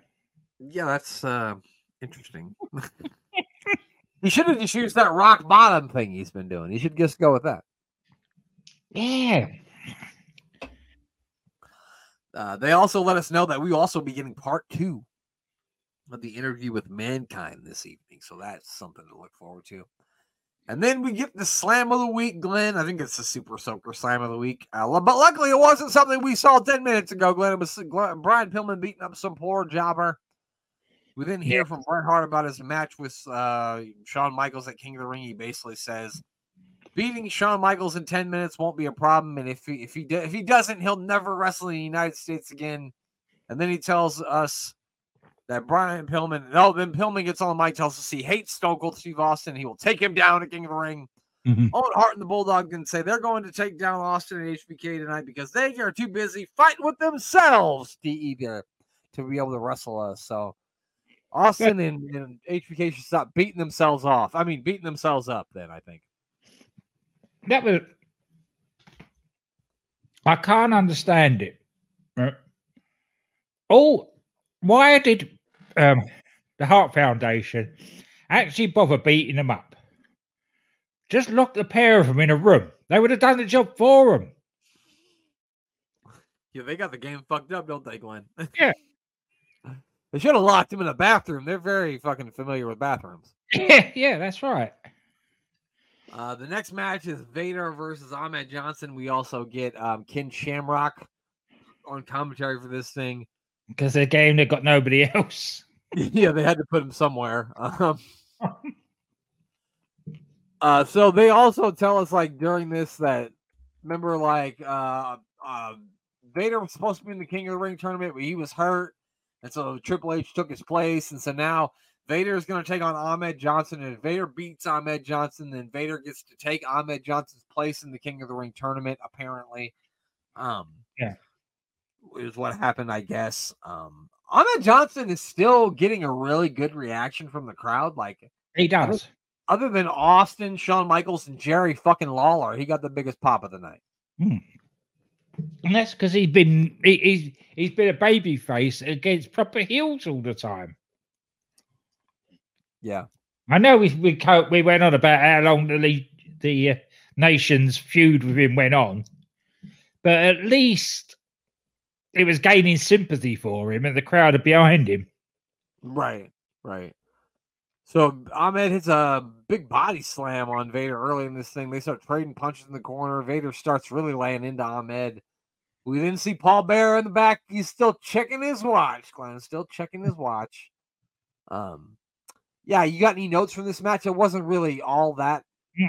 Yeah, that's uh interesting. [laughs] [laughs] he should have just used that rock bottom thing he's been doing. He should just go with that. Yeah. Uh, they also let us know that we will also be getting part two of the interview with Mankind this evening. So that's something to look forward to. And then we get the slam of the week, Glenn. I think it's the Super Soaker slam of the week. Uh, but luckily, it wasn't something we saw 10 minutes ago, Glenn. It was Glenn, Brian Pillman beating up some poor jobber. We didn't hear Yeah. from Bret Hart about his match with uh, Shawn Michaels at King of the Ring. He basically says beating Shawn Michaels in 10 minutes won't be a problem. And if he if he do, if he doesn't, he'll never wrestle in the United States again. And then he tells us that Brian Pillman, no, then Pillman gets on the mic, tells us he hates Stone Cold Steve Austin. He will take him down at King of the Ring. Mhm. Owen Hart and the Bulldog can say they're going to take down Austin and HBK tonight because they are too busy fighting with themselves to either to be able to wrestle us. So Austin and, and HBK should stop beating themselves off. I mean, beating themselves up. Then I think. That was. I can't understand it. Right? Oh, why did um, the Hart Foundation actually bother beating them up? Just lock the pair of them in a room. They would have done the job for them. Yeah, they got the game fucked up, don't they, Glenn? [laughs] Yeah. They should have locked him in a bathroom. They're very fucking familiar with bathrooms. [laughs] Yeah, that's right. Uh, the next match is Vader versus Ahmed Johnson. We also get um, Ken Shamrock on commentary for this thing. Because the game they got nobody [laughs] else. [laughs] yeah, they had to put him somewhere. Um, uh, so they also tell us like during this that remember like uh, uh, Vader was supposed to be in the King of the Ring tournament, but he was hurt, and so Triple H took his place, and so now Vader is going to take on Ahmed Johnson, and if Vader beats Ahmed Johnson, then Vader gets to take Ahmed Johnson's place in the King of the Ring tournament. Apparently, um, Yeah. is what happened, I guess. Um, Ahmed Johnson is still getting a really good reaction from the crowd. Like, He does. other than Austin, Shawn Michaels, and Jerry fucking Lawler, he got the biggest pop of the night. And that's because he's been he, he's he's been a baby face against proper heels all the time. Yeah. I know we we co- we went on about how long the the uh, nation's feud with him went on, but at least it was gaining sympathy for him, and the crowd are behind him. Right, right. So Ahmed hits a big body slam on Vader early in this thing. They start trading punches in the corner. Vader starts really laying into Ahmed. We then see Paul Bearer in the back. He's still checking his watch. Glenn still checking his watch. Um, yeah. You got any notes from this match? It wasn't really all that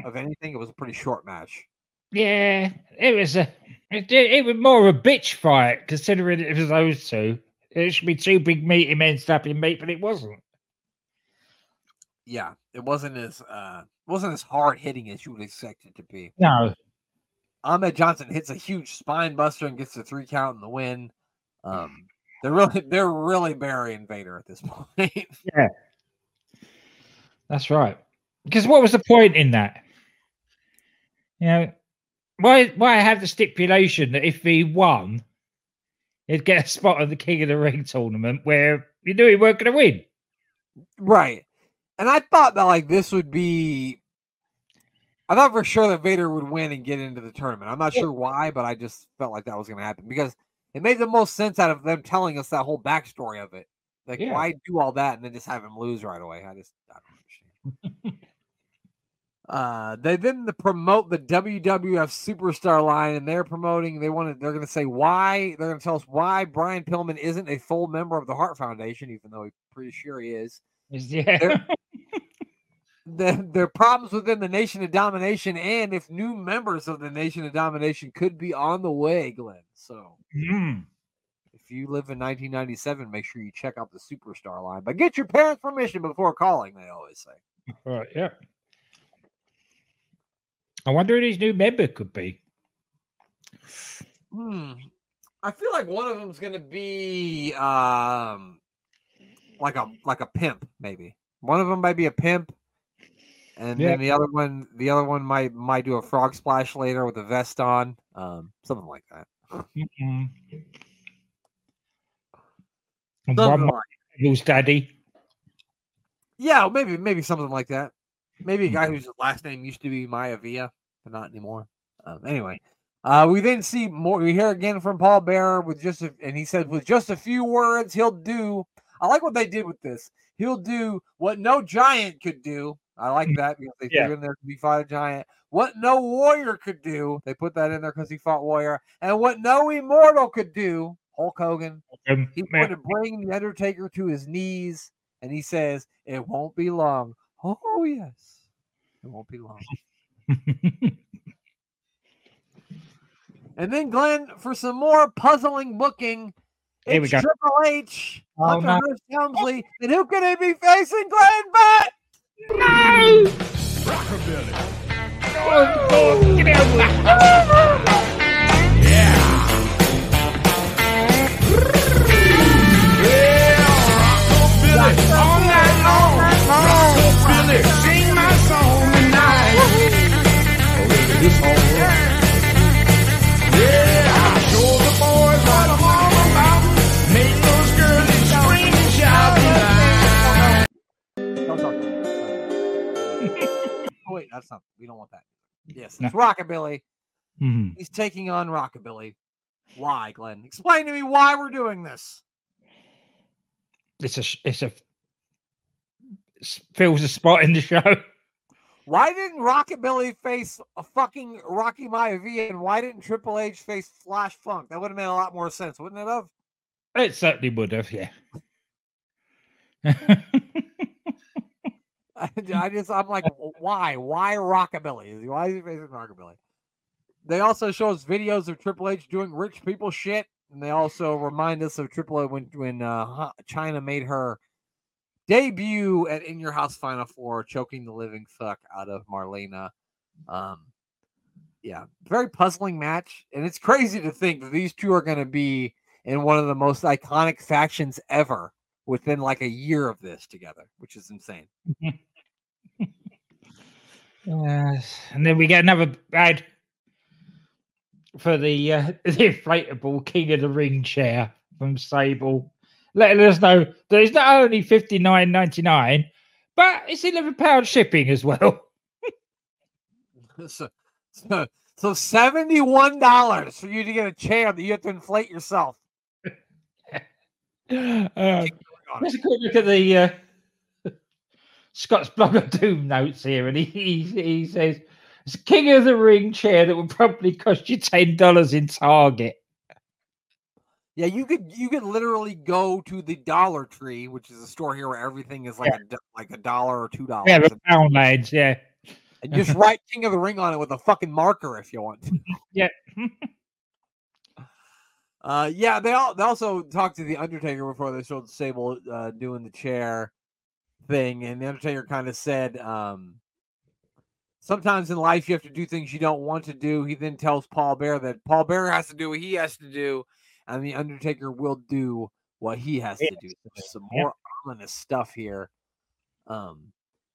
of anything. It was a pretty short match. Yeah, it was a it, it was more of a bitch fight considering it was those two. It should be two big meaty men slapping meat, but it wasn't. Yeah, it wasn't as uh wasn't as hard hitting as you would expect it to be. No, Ahmed Johnson hits a huge spine buster and gets the three count in the win. Um, they're really they're really burying Vader at this [laughs] point. Yeah. That's right. Because what was the point in that? You know, why why have the stipulation that if he won, he'd get a spot at the King of the Ring tournament where you knew he weren't going to win? right. And I thought that like this would be I thought for sure that Vader would win and get into the tournament. I'm not sure why, but I just felt like that was gonna happen because it made the most sense out of them telling us that whole backstory of it. Like Yeah. why do all that and then just have him lose right away? I just I don't understand. [laughs] Uh, they then the promote the WWF Superstar line, and they're promoting. They want to. They're going to say why. They're going to tell us why Brian Pillman isn't a full member of the Hart Foundation, even though he's pretty sure he is. Yeah, There- The their problems within the Nation of Domination, and if new members of the Nation of Domination could be on the way, Glenn. So Mm. if you live in 1997, make sure you check out the Superstar line, but get your parents' permission before calling. They always say. right, yeah. I wonder who his new member could be. Hmm. I feel like one of them's gonna be um like a like a pimp, maybe. One of them might be a pimp, and Yeah. then the other one the other one might might do a frog splash later with a vest on, um, something like that. Something like- who's daddy. yeah, maybe maybe something like that. Maybe a guy whose last name used to be Maivia, but not anymore. Um, anyway, uh, we then see more. We hear again from Paul Bearer with just, a, and he said with just a few words, he'll do. I like what they did with this. He'll do what no giant could do. I like that because they Yeah. threw in there to be fight a giant. What no warrior could do. They put that in there because he fought warrior, and what no immortal could do. Hulk Hogan. Um, He's man, going to bring the Undertaker to his knees, and he says, "It won't be long." Oh yes, it won't be long. [laughs] And then Glenn for some more puzzling booking. It's Here we go. Triple H, Oh, Hunter no. Helmsley, and who can he be facing? Glenn Butt. Rockabilly. oh, oh, get out. Rockabilly. All night long. That's not. We don't want that. Yes, No. it's Rockabilly. Mhm. He's taking on Rockabilly. Why, Glenn? Explain to me why we're doing this. It's a it's a fills a spot in the show. [laughs] Why didn't Rockabilly face a fucking Rocky Maivia, and why didn't Triple H face Flash Funk? That would have made a lot more sense, wouldn't it have? It certainly would have, yeah. [laughs] [laughs] I, just, I'm like, why? Why Rockabilly? Why is he facing Rockabilly? They also show us videos of Triple H doing rich people shit, and they also remind us of Triple H when when uh, Chyna made her debut at In Your House Final Four, choking the living fuck out of Marlena. Um, yeah, very puzzling match, and it's crazy to think that these two are going to be in one of the most iconic factions ever within like a year of this together, which is insane. [laughs] Yes, and then we get another ad for the uh, [laughs] the inflatable King of the Ring chair from Sable, letting us know that it's not only fifty nine ninety nine, but it's eleven pound shipping as well. [laughs] so, so, so seventy-one dollars for you to get a chair that you have to inflate yourself. [laughs] Uh, let's quick look at the uh, Scott's blog of doom notes here, and he, he he says it's a King of the Ring chair that would probably cost you ten dollars in Target. Yeah, you could you could literally go to the Dollar Tree, which is a store here where everything is like a like a dollar or two dollars, Yeah, the pound lads, yeah. and just write King of the Ring on it with a fucking marker if you want. to. [laughs] Yeah. [laughs] Uh, yeah, they all they also talked to the Undertaker before they showed Sable uh, doing the chair thing, and the Undertaker kind of said, um, sometimes in life you have to do things you don't want to do. He then tells Paul Bearer that Paul Bearer has to do what he has to do, and the Undertaker will do what he has to do. There's some more ominous stuff here. Um,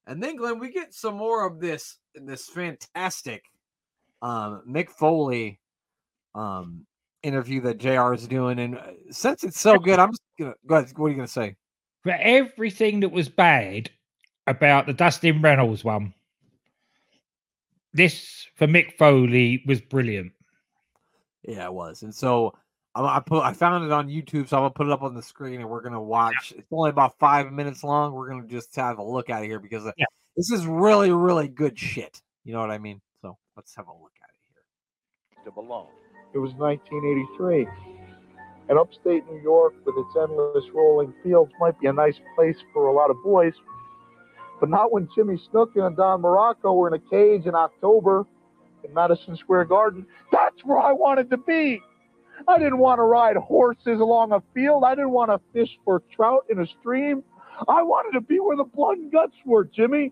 and then Glenn, we get some more of this this fantastic um Mick Foley um interview that JR is doing. And uh, since it's so good, I'm just gonna go ahead. What are you gonna say? For everything that was bad about the Dustin Runnels one, this for Mick Foley was brilliant. Yeah, it was. And so I, I put I found it on YouTube, so I'm gonna put it up on the screen and we're gonna watch. It's only about five minutes long. We're gonna just have a look at it here because uh, Yeah. this is really, really good shit. You know what I mean? So let's have a look at it here. to belong. It was 1983. And upstate New York, with its endless rolling fields, might be a nice place for a lot of boys, but not when Jimmy Snuka and Don Muraco were in a cage in October in Madison Square Garden. That's where I wanted to be. I didn't want to ride horses along a field. I didn't want to fish for trout in a stream. I wanted to be where the blood and guts were, Jimmy.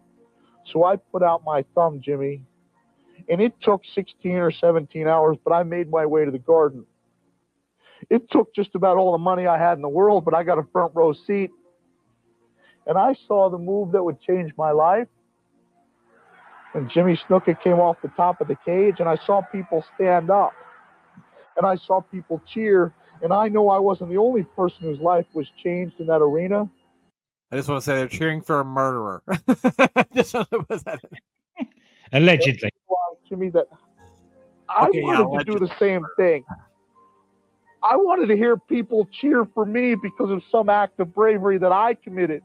So I put out my thumb, Jimmy, and it took 16 or 17 hours, but I made my way to the garden. It took just about all the money I had in the world, but I got a front row seat. And I saw the move that would change my life. And Jimmy Snuka came off the top of the cage, and I saw people stand up. And I saw people cheer. And I know I wasn't the only person whose life was changed in that arena. I just want to say they're cheering for a murderer. [laughs] just to put that. Allegedly. Jimmy, that I Okay, yeah, wanted to do the same thing. I wanted to hear people cheer for me because of some act of bravery that I committed.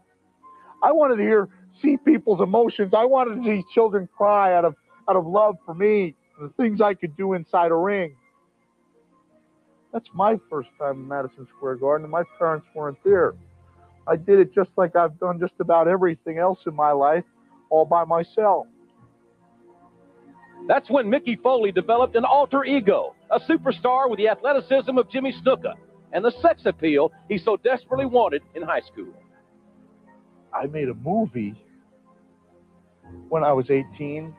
I wanted to hear see people's emotions. I wanted to see children cry out of out of love for me, the things I could do inside a ring. That's my first time in Madison Square Garden, and my parents weren't there. I did it just like I've done just about everything else in my life, all by myself. That's when Mickey Foley developed an alter ego, a superstar with the athleticism of Jimmy Snuka and the sex appeal he so desperately wanted in high school. I made a movie when I was 18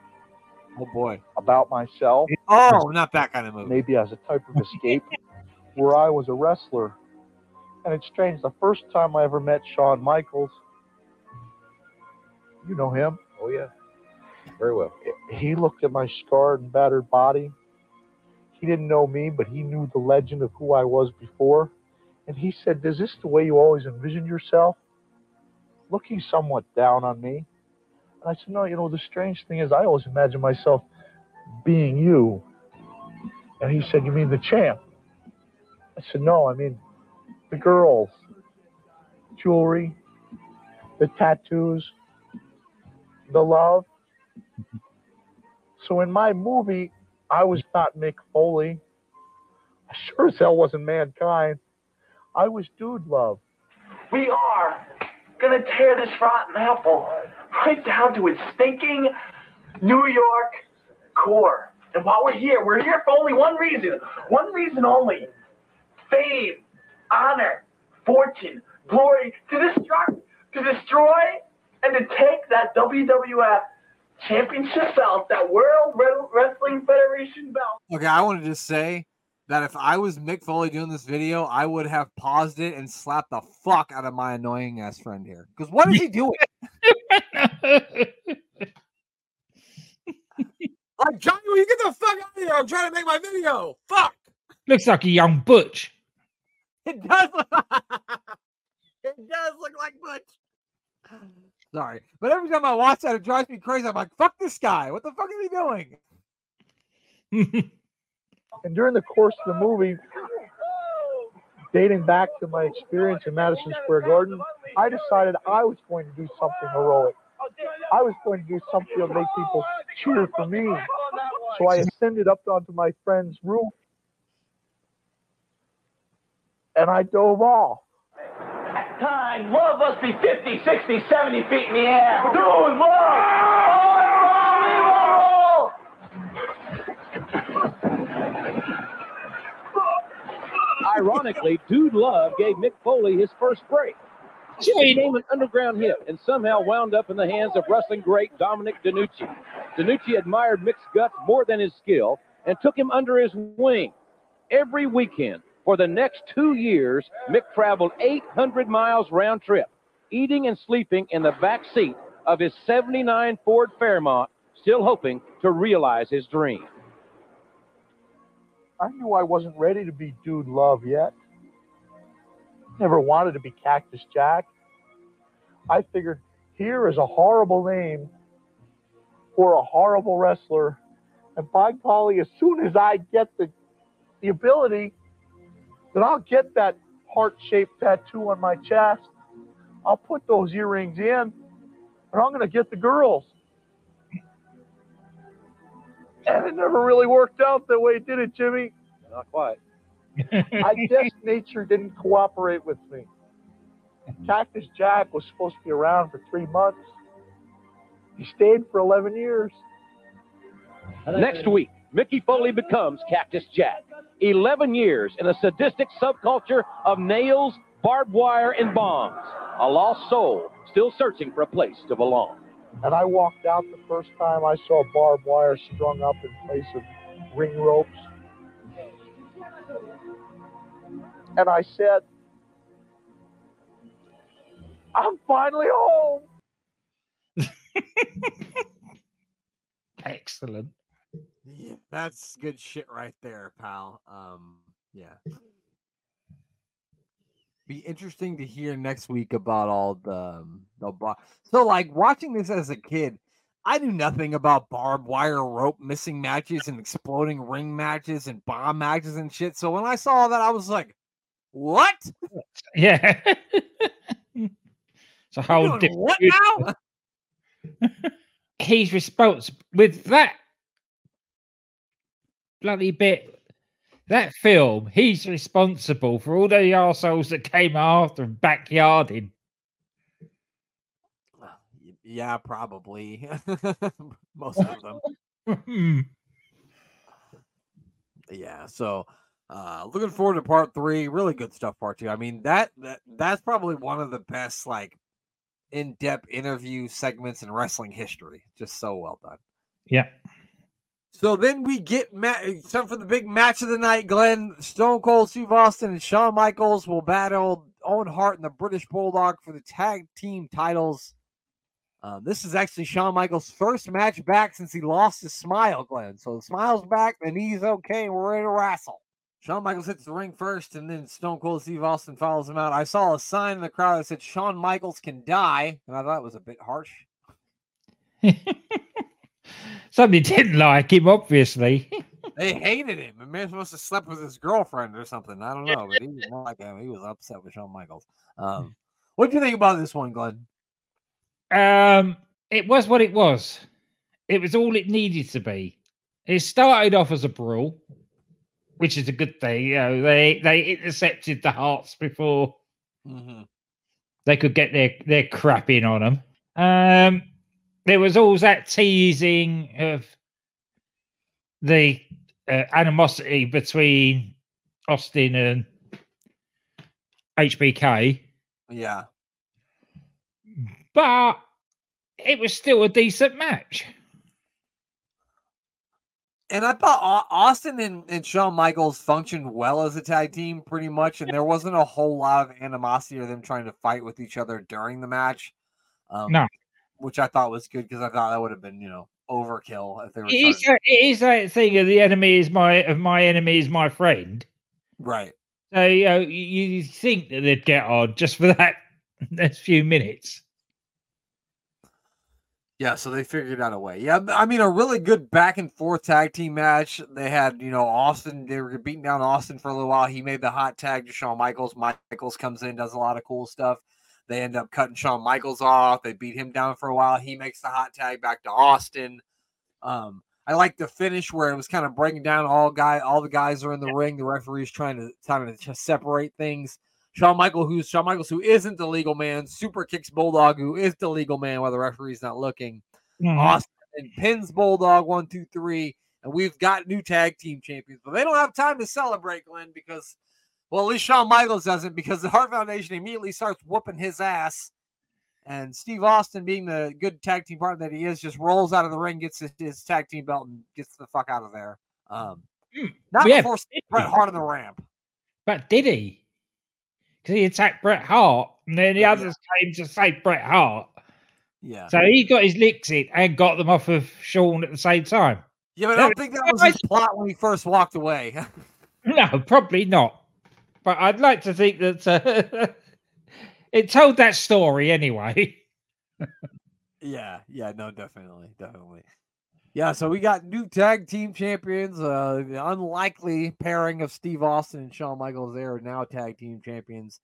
Oh boy. about myself, Oh, not that kind of movie. maybe as a type of escape, [laughs] where I was a wrestler. And it's strange, the first time I ever met Shawn Michaels, you know him? Oh yeah, very well. He looked at my scarred and battered body. He didn't know me, but he knew the legend of who I was before. And he said, Is this the way you always envisioned yourself? Looking somewhat down on me. And I said, No, you know, the strange thing is, I always imagine myself being you. And he said, You mean the champ? I said, no, I mean, the girls, jewelry, the tattoos, the love. So in my movie, I was not Mick Foley. I sure as hell wasn't mankind. I was dude love. We are gonna tear this rotten apple right down to its stinking New York core. And while we're here, we're here for only one reason. One reason only. Fame, honor, fortune, glory to destruct, to destroy, and to take that WWF championship belt, that World Wrestling Federation belt. Okay, I want to just say that if I was Mick Foley doing this video, I would have paused it and slapped the fuck out of my annoying ass friend here. Because what is he doing? [laughs] Like, Johnny, will you get the fuck out of here? I'm trying to make my video. Fuck. Looks like a young Butch. It does. Look, [laughs] it does look like Butch. Sorry, but every time I watch that, it drives me crazy. I'm like, "Fuck this guy! What the fuck is he doing?" [laughs] And during the course of the movie, dating back to my experience in Madison Square Garden, I decided I was going to do something heroic. I was going to do something to make people cheer for me. So I ascended up onto my friend's roof and I dove off. Time, love must be 50, 60, 70 feet in the air. Dude, love! Oh, Ironically, Dude Love gave Mick Foley his first break. It became an underground hit and somehow wound up in the hands of wrestling great Dominic DeNucci. DeNucci admired Mick's guts more than his skill and took him under his wing. Every weekend for the next two years, Mick traveled 800 miles round trip, eating and sleeping in the back seat of his 79 Ford Fairmont, still hoping to realize his dream. I knew I wasn't ready to be Dude Love yet. Never wanted to be Cactus Jack. I figured here is a horrible name for a horrible wrestler. And by golly, as soon as I get the the ability, then I'll get that heart-shaped tattoo on my chest. I'll put those earrings in, and I'm gonna get the girls. And it never really worked out that way, it did it, Jimmy? Not quite. [laughs] I guess nature didn't cooperate with me. Cactus Jack was supposed to be around for three months. He stayed for 11 years. Next week, Mickey Foley becomes Cactus Jack. 11 years in a sadistic subculture of nails, barbed wire, and bombs. A lost soul still searching for a place to belong. And I walked out the first time I saw barbed wire strung up in place of ring ropes. And I said, I'm finally home. [laughs] Excellent. Yeah, that's good shit right there, pal. Um, yeah. Be interesting to hear next week about all the um, the bar. So, like watching this as a kid, I knew nothing about barbed wire rope missing matches and exploding ring matches and bomb matches and shit. So when I saw that, I was like, "What? [laughs] Yeah. so how doing different what now?" [laughs] he's responsible with that bloody bit. That film, he's responsible for all the arseholes that came after and backyarding. Y- Yeah, probably. [laughs] Most of them. [laughs] Yeah so uh looking forward to part three really good stuff part two i mean that, that that's probably one of the best like in-depth interview segments in wrestling history just so well done yeah. So then we get ma- time for the big match of the night glenn stone cold steve austin and shawn michaels will battle owen hart and the british bulldog for the tag team titles uh, this is actually Shawn Michaels' first match back since he lost his smile, Glenn. So the smile's back, the knee's okay, and we're ready to wrestle. Shawn Michaels hits the ring first, and then Stone Cold Steve Austin follows him out. I saw a sign in the crowd that said Shawn Michaels can die, and I thought it was a bit harsh. [laughs] Somebody [laughs] didn't like him, obviously. They hated him. The man must have slept with his girlfriend or something. I don't know, but he not [laughs] like him. He was upset with Shawn Michaels. Um, what do you think about this one, Glenn? Um, it was what it was. It was all it needed to be. It started off as a brawl, which is a good thing. You know, they they intercepted the Harts before Mm-hmm. they could get their their crap in on them. Um, there was all that teasing of the uh, animosity between Austin and HBK, Yeah. but it was still a decent match. And I thought Austin and, and Shawn Michaels functioned well as a tag team pretty much, and there wasn't a whole lot of animosity or them trying to fight with each other during the match. Um, No. Which I thought was good because I thought that would have been, you know, overkill if they were It is, that, it is that thing of the enemy is my of my enemy is my friend. right. So you know, you, you think that they'd get on just for that [laughs] next few minutes. Yeah, so they figured out a way. Yeah, I mean, a really good back and forth tag team match. They had, you know, Austin, they were beating down Austin for a little while. He made the hot tag to Shawn Michaels. Michaels comes in, does a lot of cool stuff. They end up cutting Shawn Michaels off. They beat him down for a while. He makes the hot tag back to Austin. Um, I like the finish where it was kind of breaking down all guy, all the guys are in the ring. The referee's trying to trying to just separate things. Shawn Michael, who's Shawn Michaels, who isn't the legal man, super kicks Bulldog, who is the legal man while the referee's not looking. Austin and pins Bulldog one, two, three, and we've got new tag team champions, but they don't have time to celebrate, Glenn, because well, at least Shawn Michaels doesn't, because the Hart Foundation immediately starts whooping his ass. And Steve Austin, being the good tag team partner that he is, just rolls out of the ring, gets his, his tag team belt, and gets the fuck out of there. Um, Hmm. not Yeah, before did Bret? Hart on the ramp. But did he? Because he attacked Bret Hart, and then the Yeah. others came to save Bret Hart. Yeah, So he got his licks in and got them off of Shawn at the same time. yeah, but I don't think that was his plot when he first walked away. [laughs] No, probably not. But I'd like to think that uh, [laughs] it told that story anyway. [laughs] Yeah, yeah, no, definitely, definitely. Yeah, so we got new tag team champions. Uh, the unlikely pairing of Steve Austin and Shawn Michaels. They are now tag team champions.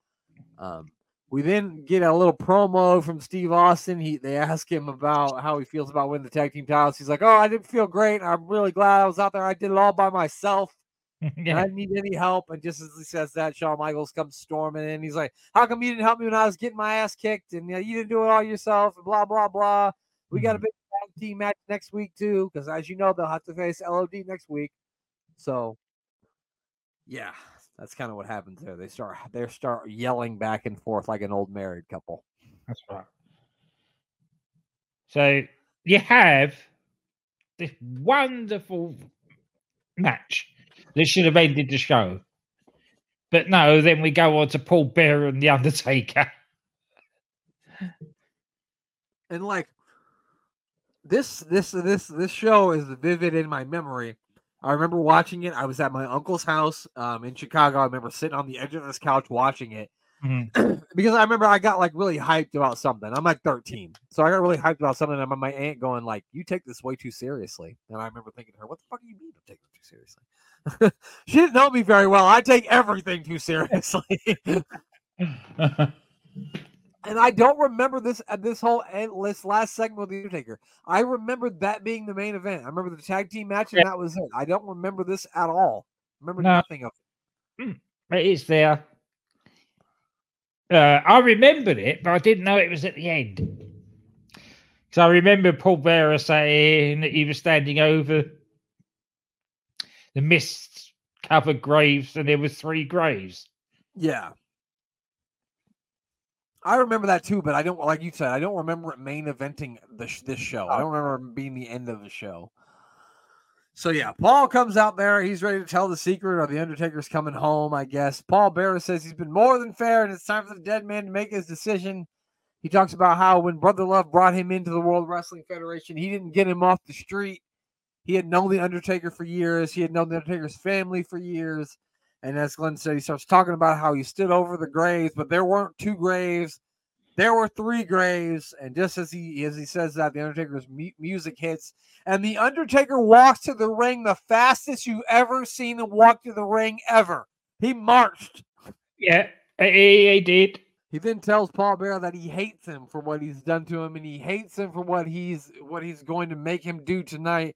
Um, we then get a little promo from Steve Austin. He they ask him about how he feels about winning the tag team titles. He's like, "Oh, I didn't feel great. I'm really glad I was out there. I did it all by myself. [laughs] and I need any help." And just as he says that, Shawn Michaels comes storming in. He's like, "How come you didn't help me when I was getting my ass kicked? And you, know, you didn't do it all yourself? And blah blah blah. We got a mm-hmm. big tag team match next week too, because as you know, they'll have to face LOD next week. So, yeah, that's kind of what happens there. They start they start yelling back and forth like an old married couple. That's right. So you have this wonderful match that should have ended the show. But no, then we go on to Paul Bearer and The Undertaker. and like this this this this show is vivid in my memory i remember watching it i was at my uncle's house um in chicago i remember sitting on the edge of this couch watching it Mhm. [clears throat] because i remember i got like really hyped about something i'm like 13 so i got really hyped about something and my aunt going like you take this way too seriously and i remember thinking to her what the fuck do you mean i take it too seriously [laughs] she didn't know me very well i take everything too seriously [laughs] And I don't remember this uh, this whole end, this last segment with the Undertaker. I remember that being the main event. I remember the tag team match, and that was it. I don't remember this at all. Remember No. nothing of it. It is there. Uh, I remembered it, but I didn't know it was at the end. So I remember Paul Bearer saying that he was standing over the mist covered graves, and there were three graves. Yeah. I remember that too, but I don't like you said. I don't remember it main eventing the this show. I don't remember being the end of the show. So yeah, Paul comes out there. He's ready to tell the secret, or the Undertaker's coming home. I guess Paul Bearer says he's been more than fair, and it's time for the dead man to make his decision. He talks about how when Brother Love brought him into the World Wrestling Federation, he didn't get him off the street. He had known the Undertaker for years. He had known the Undertaker's family for years. And as Glenn said, he starts talking about how he stood over the graves, but there weren't two graves. There were three graves, and just as he as he says that, the Undertaker's mu- music hits, and the Undertaker walks to the ring the fastest you've ever seen him walk to the ring ever. He marched. Yeah, he, he did. He then tells Paul Bearer that he hates him for what he's done to him, and he hates him for what he's what he's going to make him do tonight.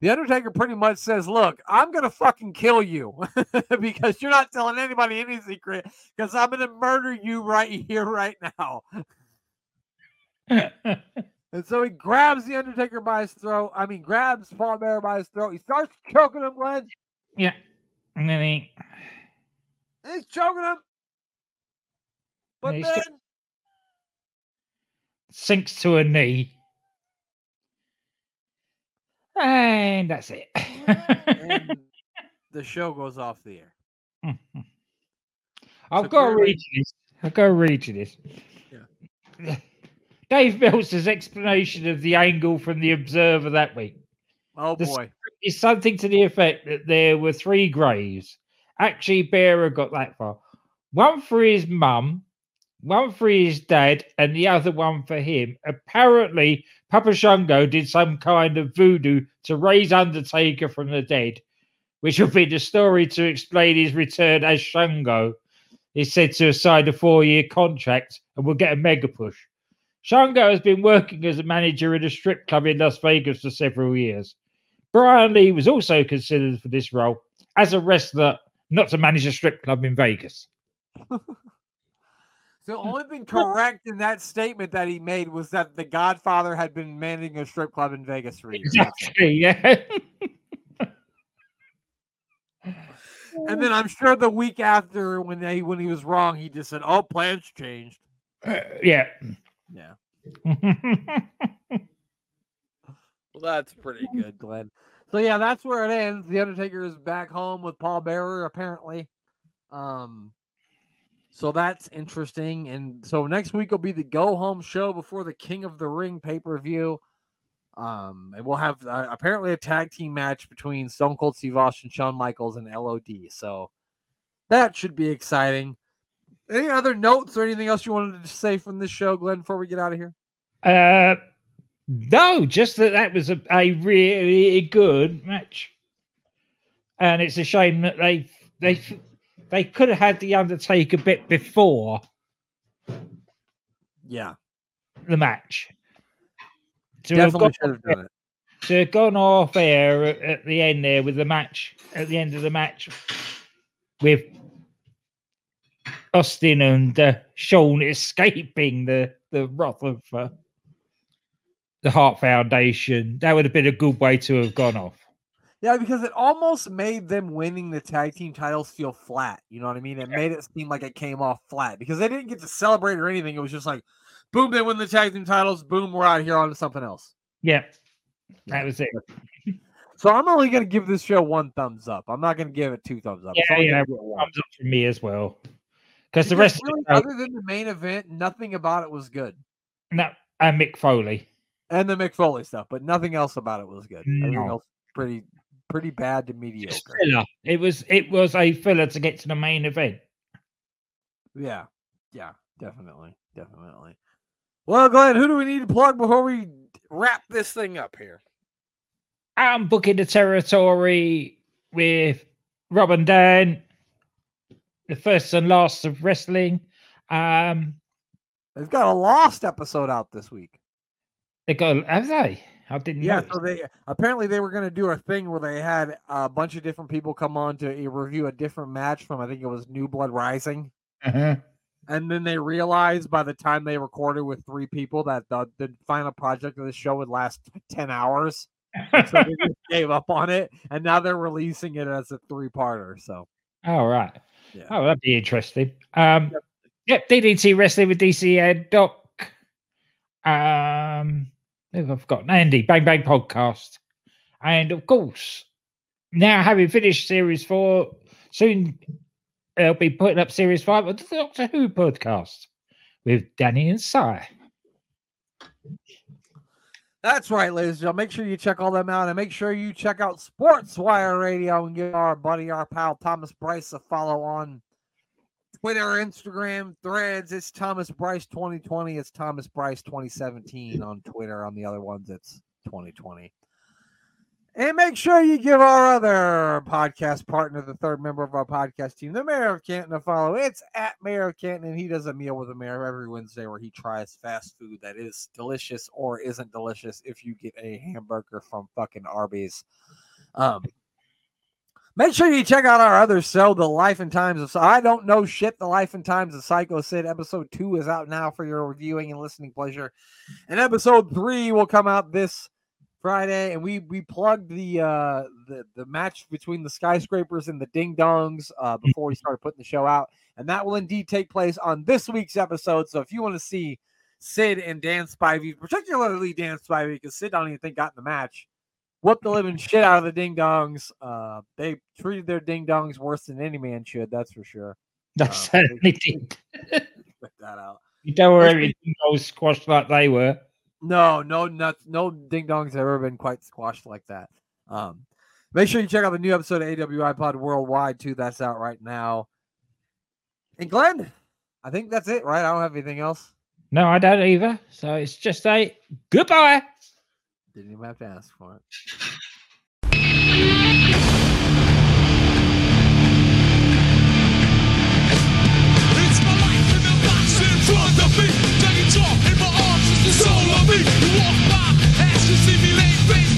The Undertaker pretty much says, "Look, I'm gonna fucking kill you [laughs] because you're not telling anybody any secret. Because I'm gonna murder you right [laughs] here, right now." [laughs] And so he grabs the Undertaker by his throat. I mean, grabs Paul Bearer by his throat. He starts choking him, Glenn. yeah, and then he And he's choking him. But then sinks to a knee. And that's it. and [laughs] the show goes off the air. Mm-hmm. I've So got to clearly- read this. I've got to read you this. [laughs] Dave Meltzer's explanation of the angle from the Observer that week Oh The boy. is something to the effect that there were three graves. Actually, Bearer got that far. One for his mum, one for his dad, and the other one for him. Apparently, Papa Shango did some kind of voodoo to raise Undertaker from the dead, which will be the story to explain his return as Shango. He's said to have signed a four year contract and will get a mega push. Shango has been working as a manager in a strip club in Las Vegas for several years. Brian Lee was also considered for this role as a wrestler, not to manage a strip club in Vegas. [laughs] The only thing correct in that statement that he made was that the Godfather had been managing a strip club in Vegas for years. Exactly. Yeah. And then I'm sure the week after, when they when he was wrong, he just said, "Oh, plans changed." Uh, yeah. Yeah. [laughs] Well, that's pretty good, Glenn. So yeah, that's where it ends. The Undertaker is back home with Paul Bearer, apparently. Um, so that's interesting. And so next week will be the go home show before the King of the Ring pay per view. Um, and we'll have uh, apparently a tag team match between Stone Cold Steve Austin, Shawn Michaels, and LOD. So that should be exciting. Any other notes or anything else you wanted to say from this show, Glenn, before we get out of here? uh, no, just that that was a, a really good match, and it's a shame that they they they could have had the Undertaker a bit before Yeah, the match. To have definitely should have done it. to have gone off air at, at the end there with the match at the end of the match with Austin and uh, Shawn escaping the the wrath of uh, the Hart Foundation. That would have been a good way to have gone off. Yeah, because it almost made them winning the tag team titles feel flat. You know what I mean? It made it seem like it came off flat because they didn't get to celebrate or anything. It was just like, boom, they win the tag team titles. Boom, we're out here on to something else. Yeah, that was it. [laughs] So I'm only going to give this show one thumbs up. I'm not going to give it two thumbs up. Yeah, So I'm gonna yeah, give it one. Thumbs up from me as well. Because the rest really, of the other than the main event, nothing about it was good. no, and Mick Foley. And the Mick Foley stuff, but nothing else about it was good. Everything else pretty pretty bad to mediocre. filler. It was it was a filler to get to the main event. Yeah, yeah, definitely, definitely. Well, Glenn, who do we need to plug before we wrap this thing up here? I'm booking the territory with Rob and Dan, the first and last of wrestling. Um, They've got a lost episode out this week. they got have they? I didn't Yeah, know. so they apparently they were going to do a thing where they had a bunch of different people come on to uh, review a different match from I think it was New Blood Rising, Uh-huh. and then they realized by the time they recorded with three people that the, the final project of the show would last [laughs] ten hours. so they just [laughs] gave up on it, and now they're releasing it as a three-parter. So All right. Yeah. Oh, that'd be interesting. Um, yep, DDT Wrestling with DC Doc. Um, who have I forgotten? Andy, Bang Bang Podcast. And of course, now having finished series four, soon uh, they'll be putting up series five of the Doctor Who podcast with Danny and Si. That's right, ladies and gentlemen. Make sure you check all them out and make sure you check out Sports Wire Radio and give our buddy, our pal Thomas Bryce a follow on Twitter, Instagram, threads. It's Thomas Bryce 2020. It's Thomas Bryce 2017 on Twitter. On the other ones, it's 2020. And make sure you give our other podcast partner, the third member of our podcast team, the Mayor of Canton, a follow. It's at Mayor of Canton, and he does a meal with the mayor every Wednesday where he tries fast food that is delicious or isn't delicious if you get a hamburger from fucking Arby's. Um, Make sure you check out our other show, The Life and Times of I Don't Know Shit, The Life and Times of Psycho Sid. Episode two is out now for your reviewing and listening pleasure. And episode three will come out this Friday. And we we plugged the uh the, the match between the skyscrapers and the ding dongs uh before we started putting the show out. And that will indeed take place on this week's episode. So if you want to see Sid and Dan Spivey, particularly Dan Spivey, because Sid don't even think got in the match whooped the living shit out of the ding dongs. Uh, they treated their ding dongs worse than any man should. That's for sure. That's Uh, did. Check [laughs] that out. You don't worry, everything goes squashed like they were. No, no nuts, no ding dongs have ever been quite squashed like that. Um, make sure you check out the new episode of AWI Pod Worldwide too. That's out right now. And Glenn, I think that's it, right? I don't have anything else. No, I don't either. So it's just a goodbye. Didn't even have to ask for it. It's my life in the box in front of me. Taking off in my arms is the soul of me. You walk by, ask to see me laid face.